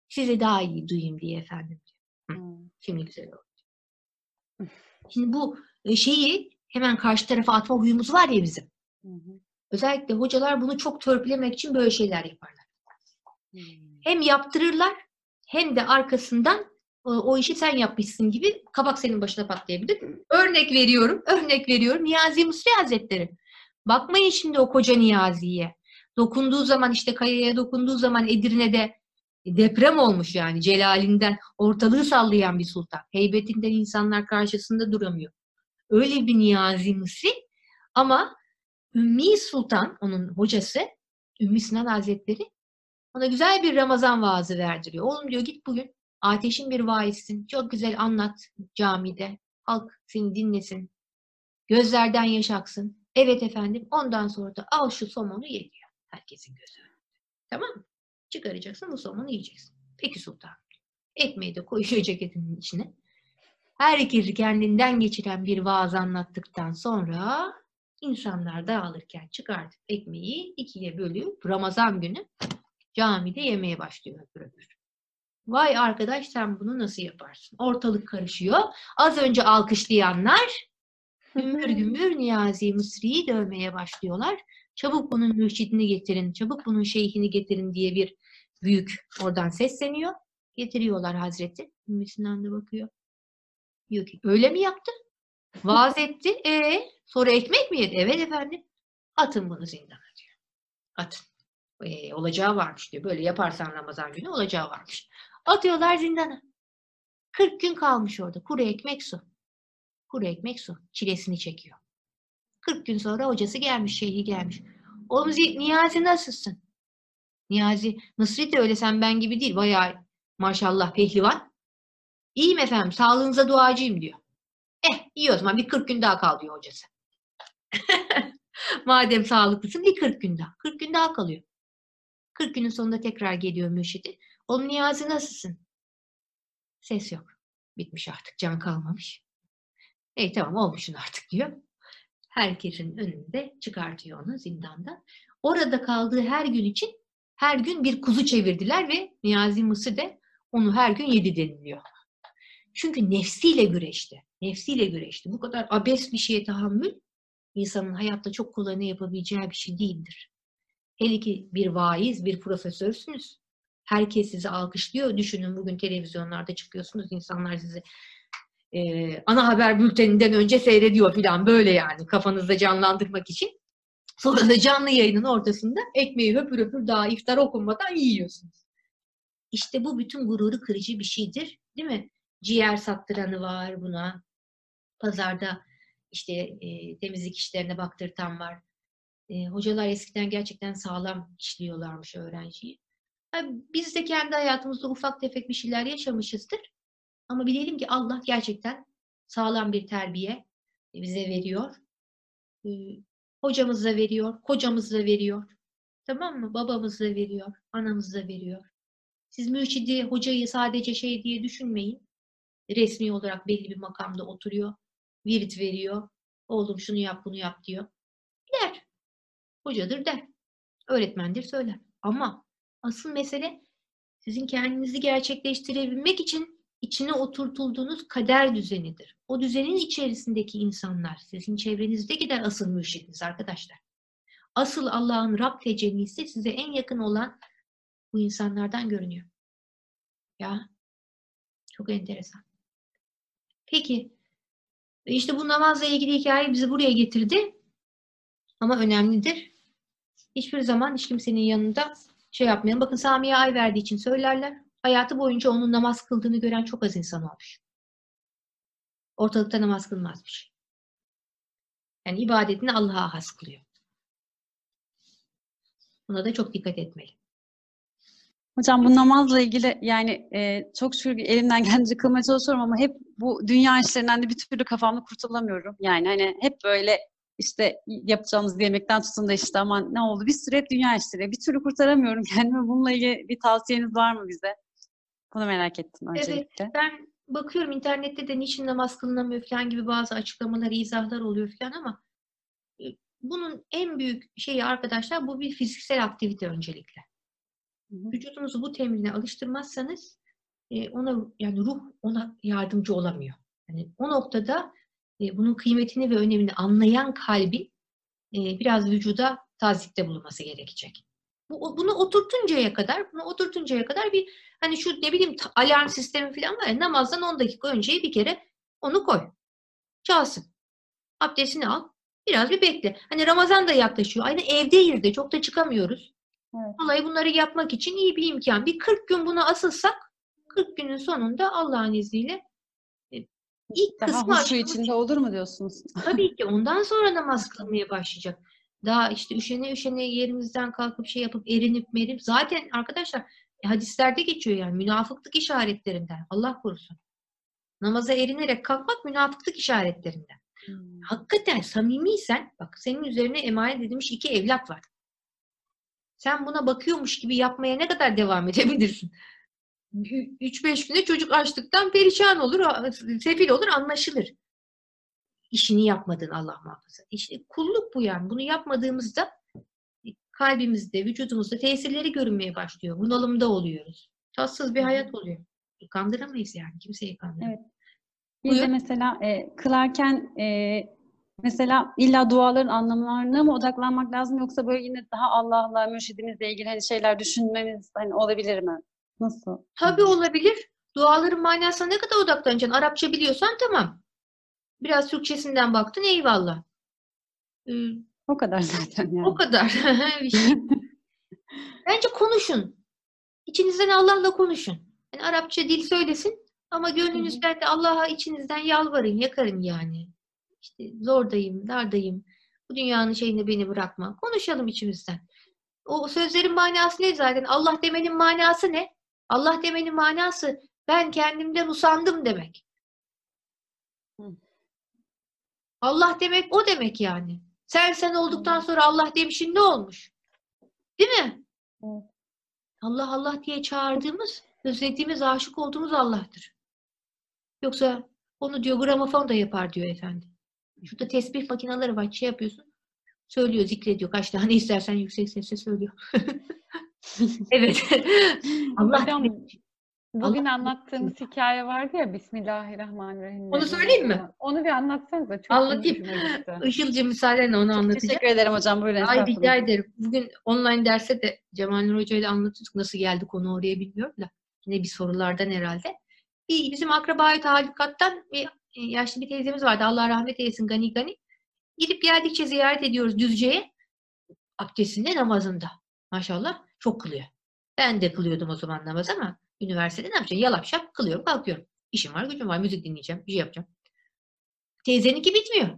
sizi daha iyi duyayım diye efendim diyor. Hı, Şimdi güzel oldu. Şimdi bu e, şeyi hemen karşı tarafa atma huyumuz var ya bizim. Hı hı. Özellikle hocalar bunu çok törpülemek için böyle şeyler yaparlar. Hmm. Hem yaptırırlar hem de arkasından o, o işi sen yapmışsın gibi kabak senin başına patlayabilir. Örnek veriyorum, örnek veriyorum. Niyazi Mısri Hazretleri. Bakmayın şimdi o koca Niyazi'ye. Dokunduğu zaman işte kayaya dokunduğu zaman Edirne'de deprem olmuş yani celalinden ortalığı sallayan bir sultan. Heybetinden insanlar karşısında duramıyor. Öyle bir Niyazi Mısri ama Ümmi Sultan onun hocası Ümmü Sinan Hazretleri ona güzel bir Ramazan vaazı verdiriyor. Oğlum diyor git bugün ateşin bir vaizsin. Çok güzel anlat camide. Halk seni dinlesin. Gözlerden yaş aksın. Evet efendim. Ondan sonra da al şu somonu ye. Herkesin gözü önünde. Tamam mı? Çıkaracaksın bu somonu yiyeceksin. Peki sultan. Ekmeği de koyuyor ceketinin içine. Herkesi kendinden geçiren bir vaaz anlattıktan sonra insanlar dağılırken çıkartıp ekmeği ikiye bölüp Ramazan günü camide yemeye başlıyor öbür öbür. Vay arkadaş sen bunu nasıl yaparsın? Ortalık karışıyor. Az önce alkışlayanlar gümbür gümbür Niyazi Mısri'yi dövmeye başlıyorlar. Çabuk bunun mürşidini getirin, çabuk bunun şeyhini getirin diye bir büyük oradan sesleniyor. Getiriyorlar Hazreti. Ümmü Sinan da bakıyor. Diyor ki öyle mi yaptı? Vaaz etti. E sonra ekmek mi yedi? Evet efendim. Atın bunu zindana diyor. Atın. E, olacağı varmış diyor. Böyle yaparsan Ramazan günü olacağı varmış. Atıyorlar zindana. 40 gün kalmış orada. Kuru ekmek su. Kuru ekmek su. Çilesini çekiyor. 40 gün sonra hocası gelmiş, şeyhi gelmiş. Oğlum Zi- Niyazi nasılsın? Niyazi, Mısri de öyle sen ben gibi değil. Bayağı maşallah pehlivan. İyiyim efendim, sağlığınıza duacıyım diyor. Eh iyi o zaman bir 40 gün daha kal diyor hocası. Madem sağlıklısın bir 40 gün daha. 40 gün daha kalıyor. 40 günün sonunda tekrar geliyor mürşidi. Oğlum Niyazi nasılsın? Ses yok. Bitmiş artık can kalmamış. İyi tamam olmuşsun artık diyor. Herkesin önünde çıkartıyor onu zindandan. Orada kaldığı her gün için her gün bir kuzu çevirdiler ve Niyazi Mısır de onu her gün yedi deniliyor. Çünkü nefsiyle güreşti. Nefsiyle güreşti. Bu kadar abes bir şeye tahammül insanın hayatta çok kolay ne yapabileceği bir şey değildir. Hele ki bir vaiz, bir profesörsünüz. Herkes sizi alkışlıyor. Düşünün bugün televizyonlarda çıkıyorsunuz. insanlar sizi e, ana haber bülteninden önce seyrediyor falan böyle yani kafanızda canlandırmak için. Sonra da canlı yayının ortasında ekmeği höpür höpür daha iftar okunmadan yiyorsunuz. İşte bu bütün gururu kırıcı bir şeydir. Değil mi? Ciğer sattıranı var buna. Pazarda işte e, temizlik işlerine baktırtan var. E, hocalar eskiden gerçekten sağlam işliyorlarmış öğrenciyi. Biz de kendi hayatımızda ufak tefek bir şeyler yaşamışızdır. Ama bilelim ki Allah gerçekten sağlam bir terbiye bize veriyor. Da veriyor, kocamız veriyor. Tamam mı? Babamız veriyor, anamız veriyor. Siz mürşidi, hocayı sadece şey diye düşünmeyin. Resmi olarak belli bir makamda oturuyor, virit veriyor. Oğlum şunu yap, bunu yap diyor. Der. Hocadır der. Öğretmendir söyler. Ama asıl mesele sizin kendinizi gerçekleştirebilmek için içine oturtulduğunuz kader düzenidir. O düzenin içerisindeki insanlar, sizin çevrenizdekiler asıl mürşidiniz arkadaşlar. Asıl Allah'ın Rab tecellisi size en yakın olan bu insanlardan görünüyor. Ya çok enteresan. Peki işte bu namazla ilgili hikaye bizi buraya getirdi. Ama önemlidir. Hiçbir zaman hiç kimsenin yanında şey yapmayalım. Bakın Sami'ye ay verdiği için söylerler hayatı boyunca onun namaz kıldığını gören çok az insan olmuş. Ortalıkta namaz kılmazmış. Yani ibadetini Allah'a has kılıyor. Buna da çok dikkat etmeli. Hocam bu namazla ilgili yani e, çok şükür elimden gelince kılmaya çalışıyorum ama hep bu dünya işlerinden de bir türlü kafamda kurtulamıyorum. Yani hani hep böyle işte yapacağımız yemekten tutun da işte aman ne oldu bir sürü hep dünya işleri. Bir türlü kurtaramıyorum kendimi. Bununla ilgili bir tavsiyeniz var mı bize? Bunu merak ettim öncelikle. Evet, ben bakıyorum internette de niçin namaz kılınamıyor falan gibi bazı açıklamalar, izahlar oluyor falan ama e, bunun en büyük şeyi arkadaşlar bu bir fiziksel aktivite öncelikle. Vücudunuzu bu temrine alıştırmazsanız e, ona yani ruh ona yardımcı olamıyor. Yani o noktada e, bunun kıymetini ve önemini anlayan kalbin biraz vücuda tazikte bulunması gerekecek. Bu, bunu oturtuncaya kadar, bunu oturtuncaya kadar bir hani şu ne bileyim alarm sistemi falan var ya namazdan 10 dakika önce bir kere onu koy. Çalsın. Abdestini al. Biraz bir bekle. Hani Ramazan da yaklaşıyor. Aynı evdeyiz de çok da çıkamıyoruz. Evet. Dolayı bunları yapmak için iyi bir imkan. Bir 40 gün buna asılsak 40 günün sonunda Allah'ın izniyle e, ilk Daha kısmı huşu içinde olur mu diyorsunuz? Tabii ki ondan sonra namaz kılmaya başlayacak. Daha işte üşene üşene yerimizden kalkıp şey yapıp erinip merip zaten arkadaşlar e, hadislerde geçiyor yani münafıklık işaretlerinden Allah korusun. Namaza erinerek kalkmak münafıklık işaretlerinden. Hmm. Hakikaten samimiysen bak senin üzerine emanet edilmiş iki evlat var. Sen buna bakıyormuş gibi yapmaya ne kadar devam edebilirsin? 3-5 güne çocuk açlıktan perişan olur, sefil olur, anlaşılır. İşini yapmadın Allah muhafaza. İşte kulluk bu yani. Bunu yapmadığımızda kalbimizde, vücudumuzda tesirleri görünmeye başlıyor. Bunalımda oluyoruz. Tatsız bir hayat oluyor. Kandıramayız yani. Kimseyi kandıramayız. Evet. Bir de mesela e, kılarken e, mesela illa duaların anlamlarına mı odaklanmak lazım yoksa böyle yine daha Allah'la, mürşidimizle ilgili hani şeyler düşünmemiz hani olabilir mi? Nasıl? Tabii olabilir. Duaların manasına ne kadar odaklanacaksın? Arapça biliyorsan tamam. Biraz Türkçesinden baktın eyvallah. Ee, O kadar zaten yani. o kadar. şey. Bence konuşun. İçinizden Allah'la konuşun. Yani Arapça dil söylesin ama gönlünüzden de Allah'a içinizden yalvarın, yakarın yani. İşte zordayım, dardayım. Bu dünyanın şeyini beni bırakma. Konuşalım içimizden. O sözlerin manası ne zaten? Allah demenin manası ne? Allah demenin manası ben kendimden usandım demek. Hı. Allah demek o demek yani. Sen sen olduktan sonra Allah demişin ne olmuş? Değil mi? Evet. Allah Allah diye çağırdığımız, özlediğimiz, aşık olduğumuz Allah'tır. Yoksa onu diyor gramofon da yapar diyor efendi. Şurada tesbih makineleri var. Şey yapıyorsun. Söylüyor, zikrediyor. Kaç tane istersen yüksek sesle söylüyor. evet. Allah demek. Bugün Allah- anlattığımız hikaye vardı ya Bismillahirrahmanirrahim. Onu söyleyeyim mi? Onu bir anlatsanız da çok Anlatayım. hoşuma gitti. Işılcı müsaadenle onu anlatacağım. Teşekkür ederim hocam. Buyurun. Ay rica ederim. Bugün online derse de Cemal Nur Hoca ile anlatıyorduk. Nasıl geldi konu oraya bilmiyorum da. Yine bir sorulardan herhalde. Bir, bizim akrabayı talukattan bir e, yaşlı bir teyzemiz vardı. Allah rahmet eylesin gani gani. Gidip geldikçe ziyaret ediyoruz Düzce'ye. Abdestinde namazında. Maşallah çok kılıyor. Ben de kılıyordum o zaman namaz ama üniversitede ne yapacağım? Yalap şap kılıyorum kalkıyorum. İşim var gücüm var müzik dinleyeceğim bir şey yapacağım. Teyzeninki bitmiyor.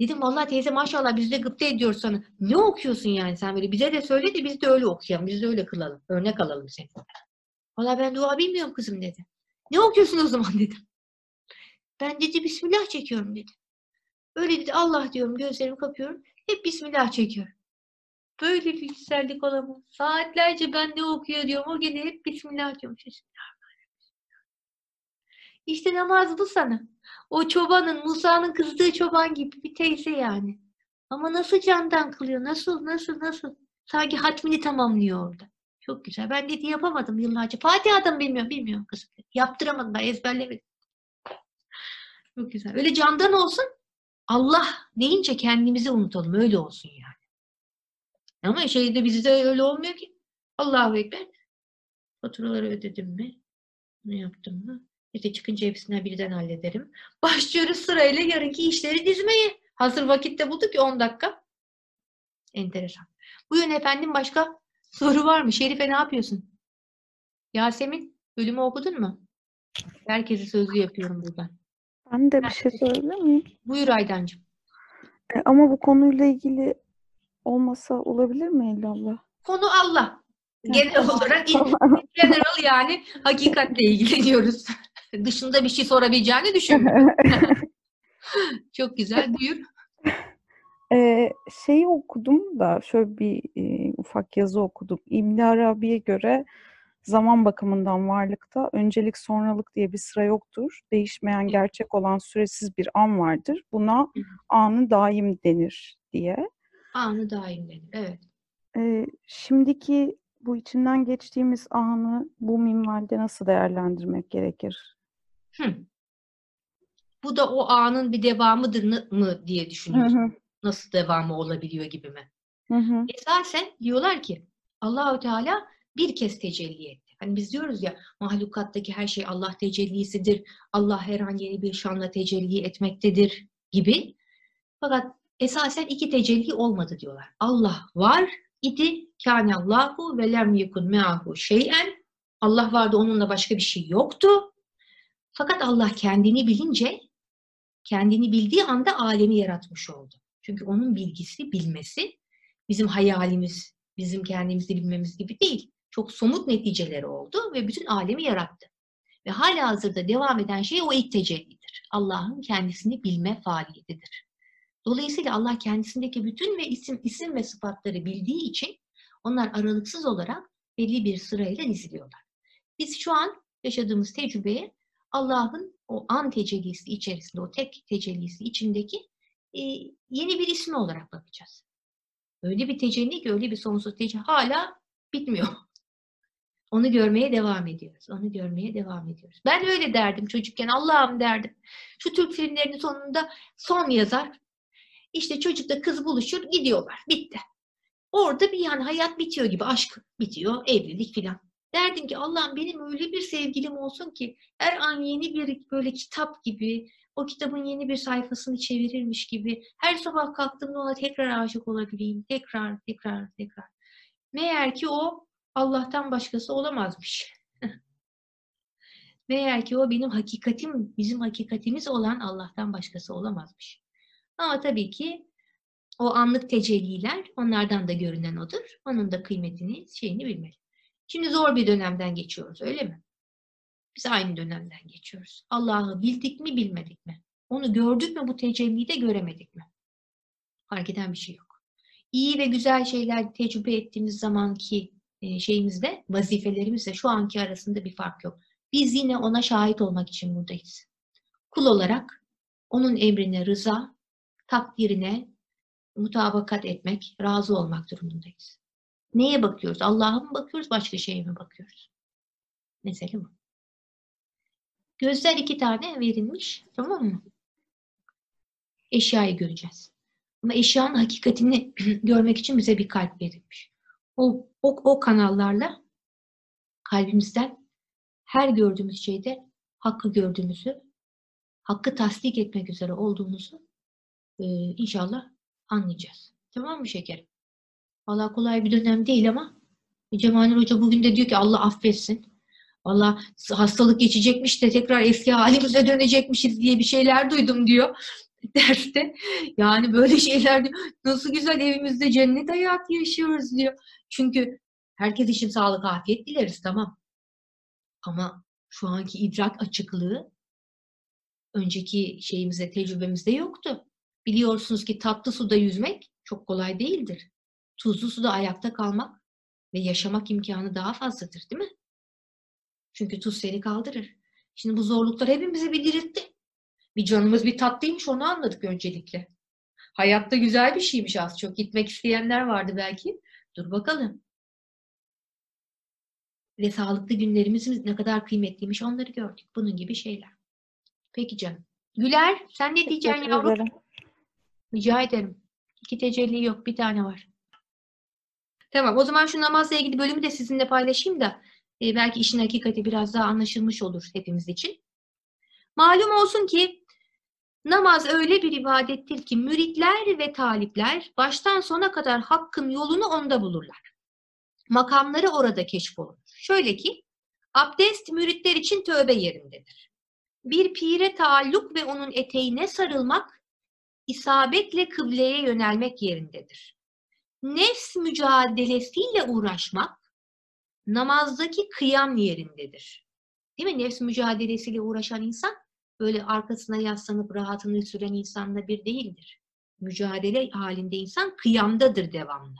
Dedim vallahi teyze maşallah biz de gıpta ediyoruz sana. Ne okuyorsun yani sen böyle? Bize de söyle de biz de öyle okuyalım. Biz de öyle kılalım. Örnek alalım seni. Vallahi ben dua bilmiyorum kızım dedi. Ne okuyorsun o zaman dedim. Ben dedi Bismillah çekiyorum dedi. Öyle dedi Allah diyorum gözlerimi kapıyorum. Hep Bismillah çekiyorum. Böyle bir güzellik olamaz. Saatlerce ben ne okuyor diyorum. O gene hep Bismillah diyormuş. İşte namaz bu sana. O çobanın, Musa'nın kızdığı çoban gibi bir teyze yani. Ama nasıl candan kılıyor? Nasıl, nasıl, nasıl? Sanki hatmini tamamlıyor orada. Çok güzel. Ben dedi yapamadım yıllarca. Fatiha'dan bilmiyorum, bilmiyorum kızım. Yaptıramadım, ben ezberlemedim. Çok güzel. Öyle candan olsun. Allah deyince kendimizi unutalım. Öyle olsun yani. Ama şeyde bizde öyle olmuyor ki. Allahu Ekber. Faturaları ödedim mi? Ne yaptım mı? İşte çıkınca hepsinden birden hallederim. Başlıyoruz sırayla yarınki işleri dizmeye. Hazır vakitte bulduk ya 10 dakika. Enteresan. Buyurun efendim başka soru var mı? Şerife ne yapıyorsun? Yasemin bölümü okudun mu? Herkesi sözlü yapıyorum buradan. Ben de bir şey söyleyebilir miyim? Buyur Aydancığım. E, ama bu konuyla ilgili olmasa olabilir mi Elli abla? Konu Allah. Genel olarak general yani hakikatle ilgileniyoruz. Dışında bir şey sorabileceğini düşünmüyorum. Çok güzel. Buyur. E, şeyi okudum da şöyle bir e, ufak yazı okudum. İbn Arabi'ye göre zaman bakımından varlıkta öncelik sonralık diye bir sıra yoktur. Değişmeyen gerçek olan süresiz bir an vardır. Buna anı daim denir diye. Anı daim denir. Evet. E, şimdiki bu içinden geçtiğimiz anı bu minvalde nasıl değerlendirmek gerekir? Hı. bu da o anın bir devamıdır mı diye Hı düşünüyorsun. hı. Nasıl devamı olabiliyor gibi mi? Hı hı. Esasen diyorlar ki Allahü Teala bir kez tecelli etti. Hani biz diyoruz ya mahlukattaki her şey Allah tecellisidir. Allah her an yeni bir şanla tecelli etmektedir gibi. Fakat esasen iki tecelli olmadı diyorlar. Allah var idi. Kâne Allahu ve lem yekun me'ahu şey'en. Allah vardı onunla başka bir şey yoktu. Fakat Allah kendini bilince kendini bildiği anda alemi yaratmış oldu. Çünkü onun bilgisi, bilmesi bizim hayalimiz, bizim kendimizi bilmemiz gibi değil. Çok somut neticeleri oldu ve bütün alemi yarattı. Ve hala hazırda devam eden şey o ilk tecellidir. Allah'ın kendisini bilme faaliyetidir. Dolayısıyla Allah kendisindeki bütün ve isim, isim ve sıfatları bildiği için onlar aralıksız olarak belli bir sırayla diziliyorlar. Biz şu an yaşadığımız tecrübeye Allah'ın o an tecellisi içerisinde, o tek tecellisi içindeki e, yeni bir ismi olarak bakacağız. Öyle bir tecelli ki öyle bir sonsuz tecelli hala bitmiyor. Onu görmeye devam ediyoruz. Onu görmeye devam ediyoruz. Ben öyle derdim çocukken. Allah'ım derdim. Şu Türk filmlerinin sonunda son yazar. İşte çocukla kız buluşur gidiyorlar. Bitti. Orada bir yani hayat bitiyor gibi. Aşk bitiyor. Evlilik filan. Derdim ki Allah'ım benim öyle bir sevgilim olsun ki her an yeni bir böyle kitap gibi o kitabın yeni bir sayfasını çevirirmiş gibi her sabah kalktığımda ona tekrar aşık olabileyim. Tekrar, tekrar, tekrar. Meğer ki o Allah'tan başkası olamazmış. Meğer ki o benim hakikatim, bizim hakikatimiz olan Allah'tan başkası olamazmış. Ama tabii ki o anlık tecelliler, onlardan da görünen odur. Onun da kıymetini, şeyini bilmeli. Şimdi zor bir dönemden geçiyoruz, öyle mi? Biz aynı dönemden geçiyoruz. Allah'ı bildik mi, bilmedik mi? Onu gördük mü, bu tecelliyi de göremedik mi? Fark eden bir şey yok. İyi ve güzel şeyler tecrübe ettiğimiz zamanki e, şeyimizde, vazifelerimizle şu anki arasında bir fark yok. Biz yine ona şahit olmak için buradayız. Kul olarak onun emrine rıza, takdirine mutabakat etmek, razı olmak durumundayız. Neye bakıyoruz? Allah'a mı bakıyoruz, başka şeye mi bakıyoruz? Mesele bu. Gözler iki tane verilmiş, tamam mı? Eşyayı göreceğiz. Ama eşyanın hakikatini görmek için bize bir kalp verilmiş. O, o, o kanallarla kalbimizden her gördüğümüz şeyde hakkı gördüğümüzü, hakkı tasdik etmek üzere olduğumuzu e, inşallah anlayacağız. Tamam mı şekerim? Valla kolay bir dönem değil ama Cemal Hoca bugün de diyor ki Allah affetsin. Valla hastalık geçecekmiş de tekrar eski halimize dönecekmişiz diye bir şeyler duydum diyor derste. Yani böyle şeyler diyor. Nasıl güzel evimizde cennet hayatı yaşıyoruz diyor. Çünkü herkes için sağlık, afiyet dileriz tamam. Ama şu anki idrak açıklığı önceki şeyimizde, tecrübemizde yoktu. Biliyorsunuz ki tatlı suda yüzmek çok kolay değildir. Tuzlu suda ayakta kalmak ve yaşamak imkanı daha fazladır değil mi? Çünkü tuz seni kaldırır. Şimdi bu zorluklar hepimize bir diriltti. Bir canımız bir tatlıymış onu anladık öncelikle. Hayatta güzel bir şeymiş az çok. Gitmek isteyenler vardı belki. Dur bakalım. Ve sağlıklı günlerimizin ne kadar kıymetliymiş onları gördük. Bunun gibi şeyler. Peki canım. Güler sen ne diyeceksin yavrum? ederim. Rica ederim. İki tecelli yok. Bir tane var. Tamam. O zaman şu namazla ilgili bölümü de sizinle paylaşayım da e, belki işin hakikati biraz daha anlaşılmış olur hepimiz için. Malum olsun ki namaz öyle bir ibadettir ki müritler ve talipler baştan sona kadar hakkın yolunu onda bulurlar. Makamları orada keşfolunur. Şöyle ki abdest müritler için tövbe yerindedir. Bir pire taalluk ve onun eteğine sarılmak isabetle kıbleye yönelmek yerindedir. Nefs mücadelesiyle uğraşmak namazdaki kıyam yerindedir. Değil mi? Nefs mücadelesiyle uğraşan insan böyle arkasına yaslanıp rahatını süren insanla bir değildir. Mücadele halinde insan kıyamdadır devamlı.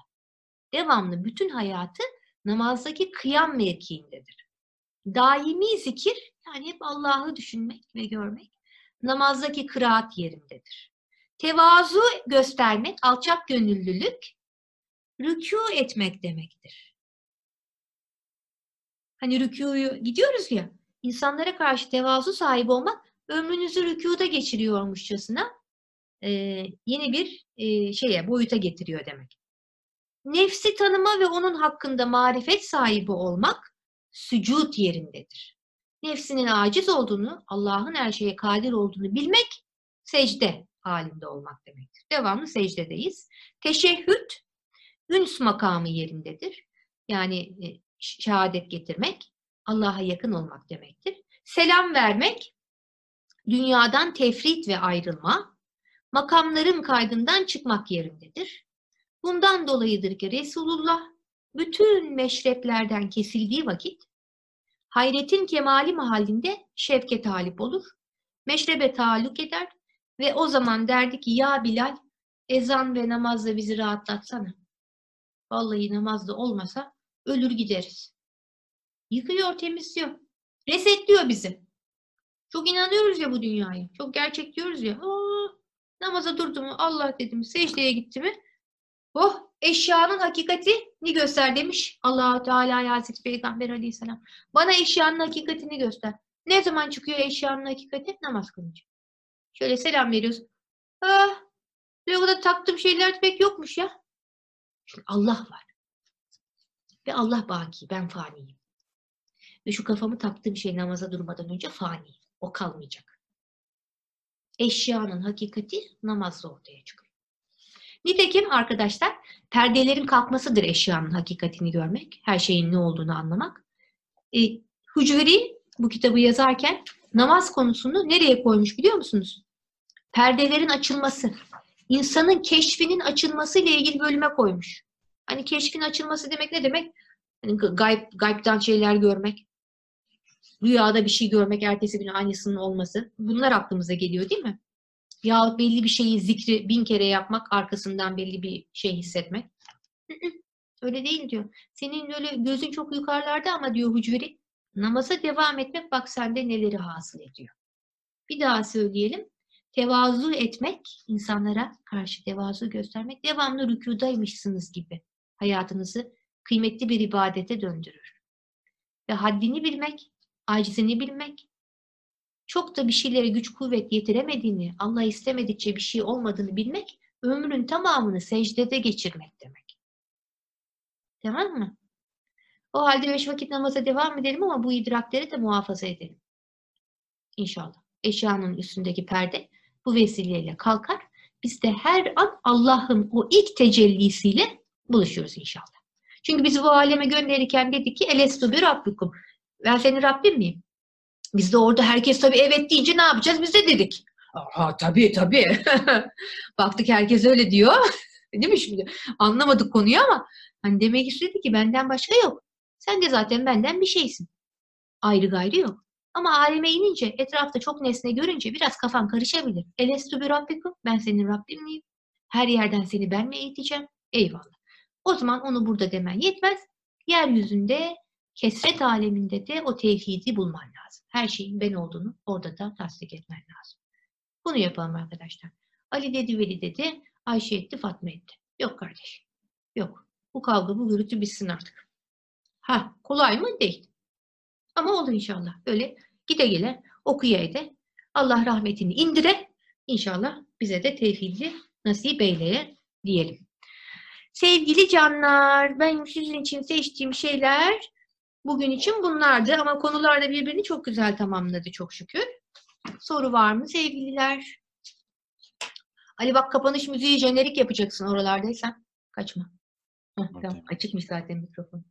Devamlı bütün hayatı namazdaki kıyam mevkiindedir. Daimi zikir yani hep Allah'ı düşünmek ve görmek namazdaki kıraat yerindedir. Tevazu göstermek, alçak gönüllülük, rükû etmek demektir. Hani rükûyu gidiyoruz ya, insanlara karşı tevazu sahibi olmak, ömrünüzü rükuda geçiriyormuşçasına e, yeni bir e, şeye, boyuta getiriyor demek. Nefsi tanıma ve onun hakkında marifet sahibi olmak sücud yerindedir. Nefsinin aciz olduğunu, Allah'ın her şeye kadir olduğunu bilmek secde halinde olmak demektir. Devamlı secdedeyiz. Teşehhüd, üns makamı yerindedir. Yani e, şehadet getirmek, Allah'a yakın olmak demektir. Selam vermek, dünyadan tefrit ve ayrılma, makamların kaydından çıkmak yerindedir. Bundan dolayıdır ki Resulullah bütün meşreplerden kesildiği vakit hayretin kemali mahallinde şevke talip olur, meşrebe taalluk eder ve o zaman derdi ki ya Bilal ezan ve namazla bizi rahatlatsana. Vallahi namazda olmasa ölür gideriz. Yıkıyor, temizliyor. Resetliyor bizi. Çok inanıyoruz ya bu dünyaya. Çok gerçek diyoruz ya. Aa, namaza durdu mu, Allah dedi mi, secdeye gitti mi? Oh, eşyanın hakikatini göster demiş allah Teala Hazreti Peygamber Aleyhisselam. Bana eşyanın hakikatini göster. Ne zaman çıkıyor eşyanın hakikati? Namaz kılınca. Şöyle selam veriyoruz. Ah, Levada taktığım şeyler pek yokmuş ya. Şimdi Allah var. Ve Allah baki, ben faniyim. Ve şu kafamı taktığım şey namaza durmadan önce fani. O kalmayacak. Eşyanın hakikati namazda ortaya çıkıyor. Nitekim arkadaşlar perdelerin kalkmasıdır eşyanın hakikatini görmek. Her şeyin ne olduğunu anlamak. E, Hucveri bu kitabı yazarken namaz konusunu nereye koymuş biliyor musunuz? Perdelerin açılması. İnsanın keşfinin açılması ile ilgili bölüme koymuş. Hani keşfin açılması demek ne demek? Hani gayb, gaybden şeyler görmek. Rüyada bir şey görmek, ertesi gün aynısının olması. Bunlar aklımıza geliyor değil mi? Yahut belli bir şeyi zikri bin kere yapmak, arkasından belli bir şey hissetmek. Öyle değil diyor. Senin öyle gözün çok yukarılarda ama diyor Hucveri. Namaza devam etmek bak sende neleri hasıl ediyor. Bir daha söyleyelim. Tevazu etmek, insanlara karşı tevazu göstermek, devamlı rükudaymışsınız gibi hayatınızı kıymetli bir ibadete döndürür. Ve haddini bilmek, acizini bilmek, çok da bir şeylere güç kuvvet yetiremediğini, Allah istemedikçe bir şey olmadığını bilmek, ömrün tamamını secdede geçirmek demek. Tamam mı? O halde beş vakit namaza devam edelim ama bu idrakleri de muhafaza edelim. İnşallah. Eşyanın üstündeki perde bu vesileyle kalkar. Biz de her an Allah'ın o ilk tecellisiyle buluşuyoruz inşallah. Çünkü bizi bu aleme gönderirken dedi ki Elestu bir Rabbikum. Ben senin Rabbin miyim? Biz de orada herkes tabii evet deyince ne yapacağız? Biz de dedik. Aha tabii tabii. Baktık herkes öyle diyor. Değil mi şimdi? Anlamadık konuyu ama hani demek istedi ki benden başka yok. Sen de zaten benden bir şeysin. Ayrı gayrı yok. Ama aleme inince, etrafta çok nesne görünce biraz kafan karışabilir. Elestu bir Rabbikum. Ben senin Rabbin miyim? Her yerden seni ben mi eğiteceğim? Eyvallah. O zaman onu burada demen yetmez. Yeryüzünde, kesret aleminde de o tevhidi bulman lazım. Her şeyin ben olduğunu orada da tasdik etmen lazım. Bunu yapalım arkadaşlar. Ali dedi, Veli dedi, Ayşe etti, Fatma etti. Yok kardeş. Yok. Bu kavga, bu gürültü bitsin artık. Ha, kolay mı? Değil. Ama olur inşallah. Böyle gide gele, okuya ede, Allah rahmetini indire, inşallah bize de tevhidi nasip eyleye diyelim. Sevgili canlar, ben sizin için seçtiğim şeyler bugün için bunlardı ama konular da birbirini çok güzel tamamladı çok şükür. Soru var mı sevgililer? Ali bak kapanış müziği jenerik yapacaksın oralardaysan. Kaçma. Heh, tamam. Açıkmış zaten mikrofon.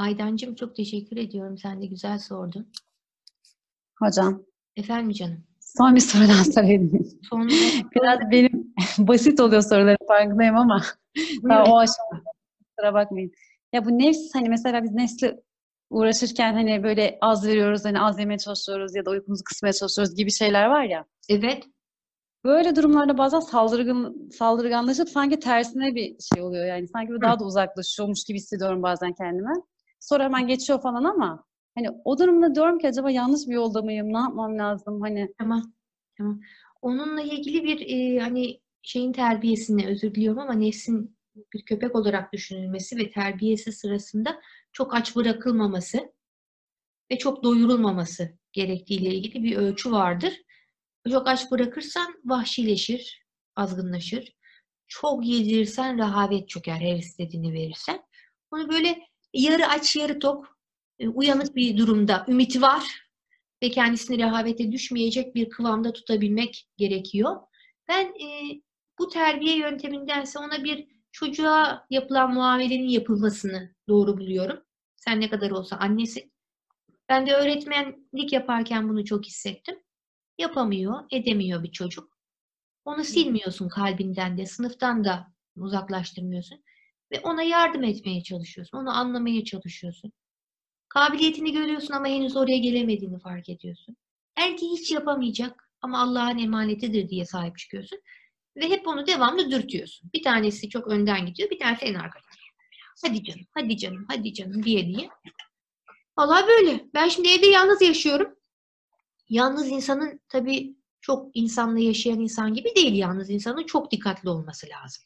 Aydancığım çok teşekkür ediyorum. Sen de güzel sordun. Hocam Efendim canım. son bir soru daha sorayım. Son Biraz benim basit oluyor soruların farkındayım ama daha o aşamada kusura bakmayın. Ya bu nefs hani mesela biz nefsle uğraşırken hani böyle az veriyoruz hani az yemeye çalışıyoruz ya da uykumuzu kısmaya çalışıyoruz gibi şeyler var ya. Evet. Böyle durumlarda bazen saldırgan, saldırganlaşıp sanki tersine bir şey oluyor yani. Sanki daha da uzaklaşıyormuş gibi hissediyorum bazen kendime. Sonra hemen geçiyor falan ama hani o durumda diyorum ki acaba yanlış bir yolda mıyım? Ne yapmam lazım? Hani Tamam. Tamam. Onunla ilgili bir e, hani şeyin terbiyesine özür diliyorum ama nefsin bir köpek olarak düşünülmesi ve terbiyesi sırasında çok aç bırakılmaması ve çok doyurulmaması gerektiğiyle ilgili bir ölçü vardır. Çok aç bırakırsan vahşileşir, azgınlaşır. Çok yedirirsen rehavet çöker her istediğini verirsen. Onu böyle yarı aç yarı tok, e, uyanık bir durumda, ümiti var ve kendisini rehavete düşmeyecek bir kıvamda tutabilmek gerekiyor. Ben e, bu terbiye yöntemindense ona bir çocuğa yapılan muamelenin yapılmasını doğru buluyorum. Sen ne kadar olsa annesi. Ben de öğretmenlik yaparken bunu çok hissettim. Yapamıyor, edemiyor bir çocuk. Onu silmiyorsun kalbinden de, sınıftan da uzaklaştırmıyorsun. Ve ona yardım etmeye çalışıyorsun, onu anlamaya çalışıyorsun. Kabiliyetini görüyorsun ama henüz oraya gelemediğini fark ediyorsun. Belki hiç yapamayacak ama Allah'ın emanetidir diye sahip çıkıyorsun. Ve hep onu devamlı dürtüyorsun. Bir tanesi çok önden gidiyor, bir tanesi en arkada. Hadi canım, hadi canım, hadi canım diye diye. Vallahi böyle. Ben şimdi evde yalnız yaşıyorum. Yalnız insanın tabii çok insanla yaşayan insan gibi değil. Yalnız insanın çok dikkatli olması lazım.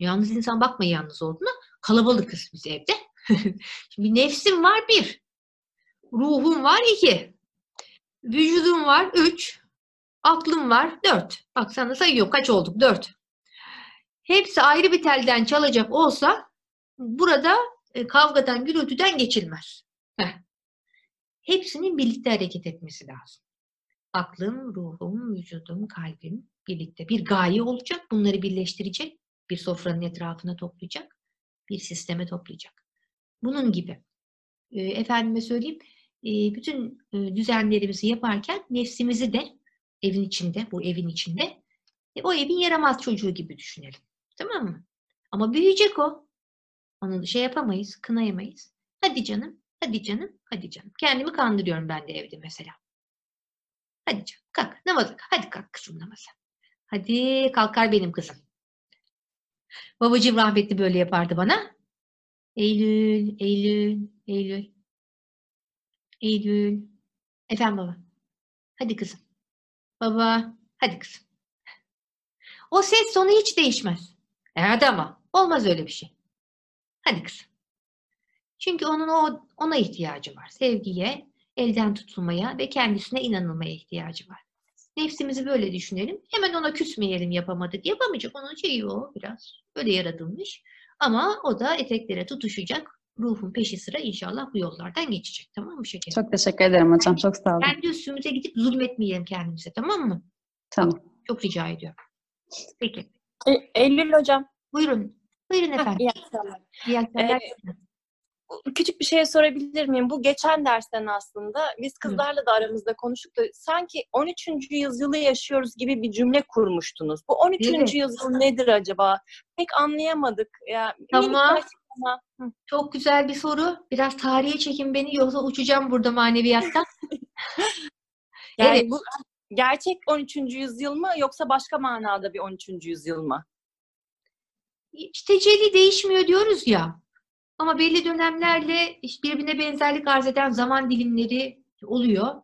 Yalnız insan bakma yalnız olduğuna kalabalıkız biz evde. Şimdi nefsim var bir. Ruhum var iki. Vücudum var üç. Aklım var dört. Bak sana sayıyor kaç olduk dört. Hepsi ayrı bir telden çalacak olsa burada e, kavgadan gürültüden geçilmez. Heh. Hepsinin birlikte hareket etmesi lazım. Aklım, ruhum, vücudum, kalbim birlikte bir gaye olacak. Bunları birleştirecek. Bir sofranın etrafına toplayacak. Bir sisteme toplayacak. Bunun gibi. E, efendime söyleyeyim, e, bütün e, düzenlerimizi yaparken nefsimizi de evin içinde, bu evin içinde e, o evin yaramaz çocuğu gibi düşünelim. Tamam mı? Ama büyüyecek o. Onu şey yapamayız, kınayamayız. Hadi canım, hadi canım, hadi canım. Kendimi kandırıyorum ben de evde mesela. Hadi canım, kalk, namaza. Hadi kalk kızım namaza. Hadi kalkar benim kızım. Babacığım rahmetli böyle yapardı bana. Eylül, Eylül, Eylül. Eylül. Efendim baba. Hadi kızım. Baba, hadi kızım. O ses tonu hiç değişmez. E hadi ama. Olmaz öyle bir şey. Hadi kızım. Çünkü onun o ona ihtiyacı var. Sevgiye, elden tutulmaya ve kendisine inanılmaya ihtiyacı var. Nefsimizi böyle düşünelim. Hemen ona küsmeyelim yapamadık. Yapamayacak. Onun şeyi o biraz. Öyle yaratılmış. Ama o da eteklere tutuşacak. Ruhun peşi sıra inşallah bu yollardan geçecek. Tamam mı şekerim? Çok teşekkür ederim hocam. Çok sağ olun. Kendi üstümüze gidip zulmetmeyelim kendimize. Tamam mı? Tamam. Çok rica ediyorum. Peki. E, Eylül hocam. Buyurun. Buyurun efendim. iyi akşamlar. İyi akşamlar. Küçük bir şey sorabilir miyim? Bu geçen dersten aslında biz kızlarla da aramızda konuştuk da sanki 13. yüzyılı yaşıyoruz gibi bir cümle kurmuştunuz. Bu 13. Evet. yüzyıl nedir acaba? Pek anlayamadık. Ya, minik Tamam. Çok güzel bir soru. Biraz tarihe çekin beni yoksa uçacağım burada maneviyattan. Yani Evet. bu gerçek 13. yüzyıl mı yoksa başka manada bir 13. yüzyıl mı? İşte tecelli değişmiyor diyoruz ya. Ama belli dönemlerle işte birbirine benzerlik arz eden zaman dilimleri oluyor.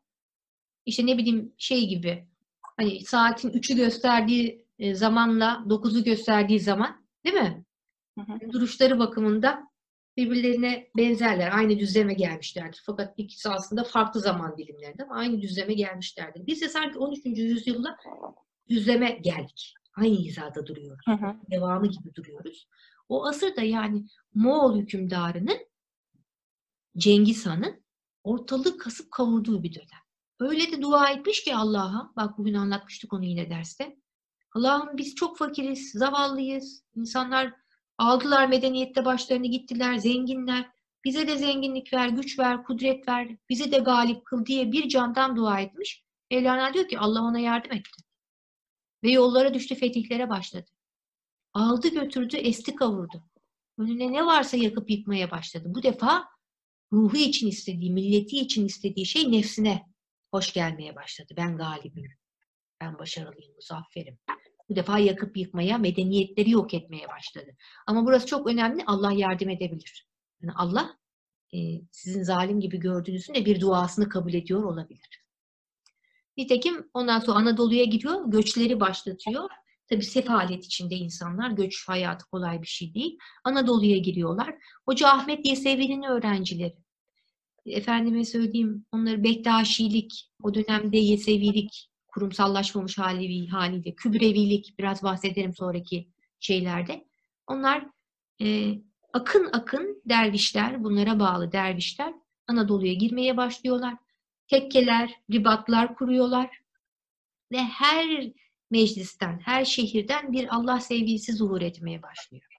İşte ne bileyim şey gibi. Hani saatin 3'ü gösterdiği e, zamanla 9'u gösterdiği zaman değil mi? Hı hı. Duruşları bakımında birbirlerine benzerler. Aynı düzleme gelmişlerdir. Fakat ikisi aslında farklı zaman dilimlerinde ama aynı düzleme gelmişlerdir. Biz de sanki 13. yüzyılda düzleme geldik. Aynı hizada duruyoruz Hı hı. devamı gibi duruyoruz. O asırda yani Moğol hükümdarının Cengiz Han'ın ortalığı kasıp kavurduğu bir dönem. Öyle de dua etmiş ki Allah'a, bak bugün anlatmıştık onu yine derste. Allah'ım biz çok fakiriz, zavallıyız. İnsanlar aldılar medeniyette başlarını gittiler, zenginler. Bize de zenginlik ver, güç ver, kudret ver, bizi de galip kıl diye bir candan dua etmiş. Mevlana diyor ki Allah ona yardım etti. Ve yollara düştü, fetihlere başladı. Aldı götürdü, esti kavurdu. Önüne ne varsa yakıp yıkmaya başladı. Bu defa ruhu için istediği, milleti için istediği şey nefsine hoş gelmeye başladı. Ben galibim, ben başarılıyım, muzafferim. Bu defa yakıp yıkmaya, medeniyetleri yok etmeye başladı. Ama burası çok önemli, Allah yardım edebilir. Yani Allah e, sizin zalim gibi gördüğünüzün de bir duasını kabul ediyor olabilir. Nitekim ondan sonra Anadolu'ya gidiyor, göçleri başlatıyor. Tabii sefalet içinde insanlar, göç hayatı kolay bir şey değil. Anadolu'ya giriyorlar. Hoca Ahmet Yesevi'nin öğrencileri. efendime söyleyeyim onları Bektaşilik, o dönemde Yesevilik, kurumsallaşmamış hali, haliyle, Kübrevilik biraz bahsederim sonraki şeylerde. Onlar e, akın akın dervişler, bunlara bağlı dervişler Anadolu'ya girmeye başlıyorlar. Tekkeler, ribatlar kuruyorlar ve her meclisten, her şehirden bir Allah sevgilisi zuhur etmeye başlıyor.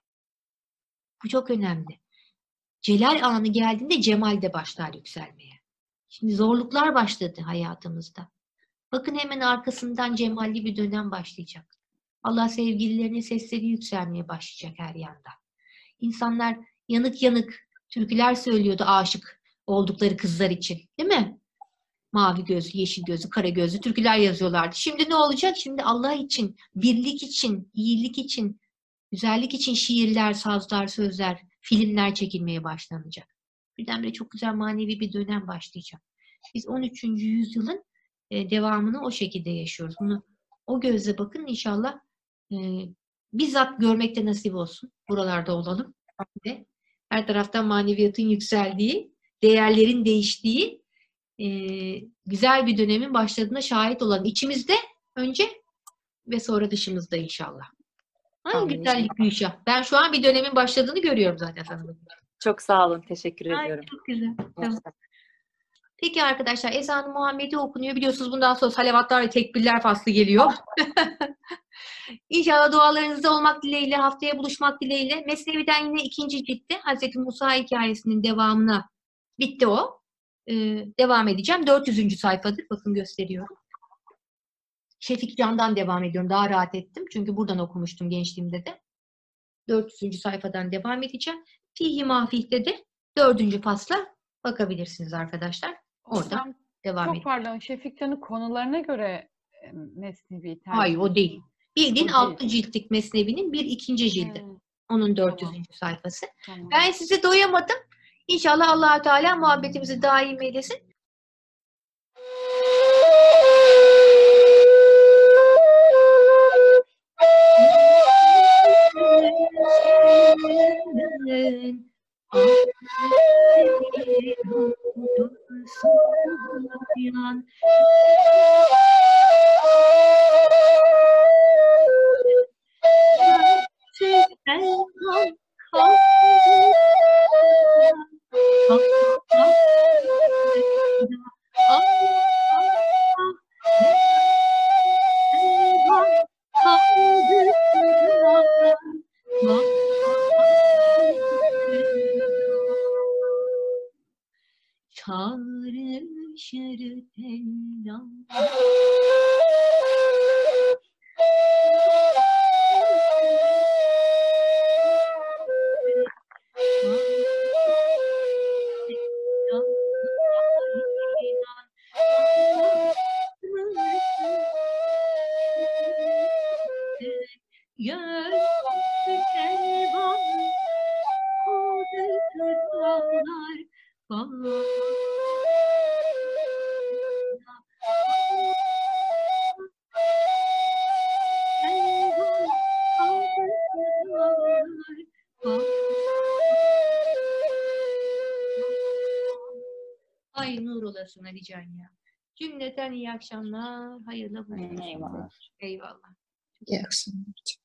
Bu çok önemli. Celal anı geldiğinde cemal de başlar yükselmeye. Şimdi zorluklar başladı hayatımızda. Bakın hemen arkasından cemalli bir dönem başlayacak. Allah sevgililerinin sesleri yükselmeye başlayacak her yanda. İnsanlar yanık yanık türküler söylüyordu aşık oldukları kızlar için. Değil mi? Mavi gözlü, yeşil gözlü, kara gözlü türküler yazıyorlardı. Şimdi ne olacak? Şimdi Allah için, birlik için, iyilik için, güzellik için şiirler, sazlar, sözler, filmler çekilmeye başlanacak. Birdenbire çok güzel manevi bir dönem başlayacak. Biz 13. yüzyılın e, devamını o şekilde yaşıyoruz. Bunu o gözle bakın inşallah e, bizzat görmekte nasip olsun. Buralarda olalım. Her taraftan maneviyatın yükseldiği, değerlerin değiştiği e, güzel bir dönemin başladığına şahit olan içimizde önce ve sonra dışımızda inşallah. Ay güzellik Gülşah. Ben şu an bir dönemin başladığını görüyorum zaten sana. Çok sağ olun. Teşekkür Ay, ediyorum. çok güzel. Tamam. Peki arkadaşlar ezan-ı Muhammedi okunuyor. Biliyorsunuz bundan sonra salavatlar ve tekbirler faslı geliyor. İnşallah dualarınızda olmak dileğiyle, haftaya buluşmak dileğiyle. Mesnevi'den yine ikinci ciltte Hazreti Musa hikayesinin devamına bitti o. Ee, devam edeceğim. 400. sayfadır. Bakın gösteriyorum. Şefik Can'dan devam ediyorum. Daha rahat ettim. Çünkü buradan okumuştum gençliğimde de. 400. sayfadan devam edeceğim. Fihi Mafih'te de 4. fasla bakabilirsiniz arkadaşlar. Oradan Hocam, devam çok edin. pardon Şefik Can'ın konularına göre e, Mesnevi tercih Hayır o değil. Bildiğin O altı değil. ciltlik Mesnevi'nin bir ikinci cildi. Hmm, Onun 400. Tamam. sayfası. tamam. Ben size doyamadım. İnşallah allah Teala muhabbetimizi daim eylesin. Çağrışır tellam Ay nur olasın Alican ya. Cümleten iyi akşamlar. Hayırlı buluşmalar. Eyvallah. Eyvallah. İyi akşamlar.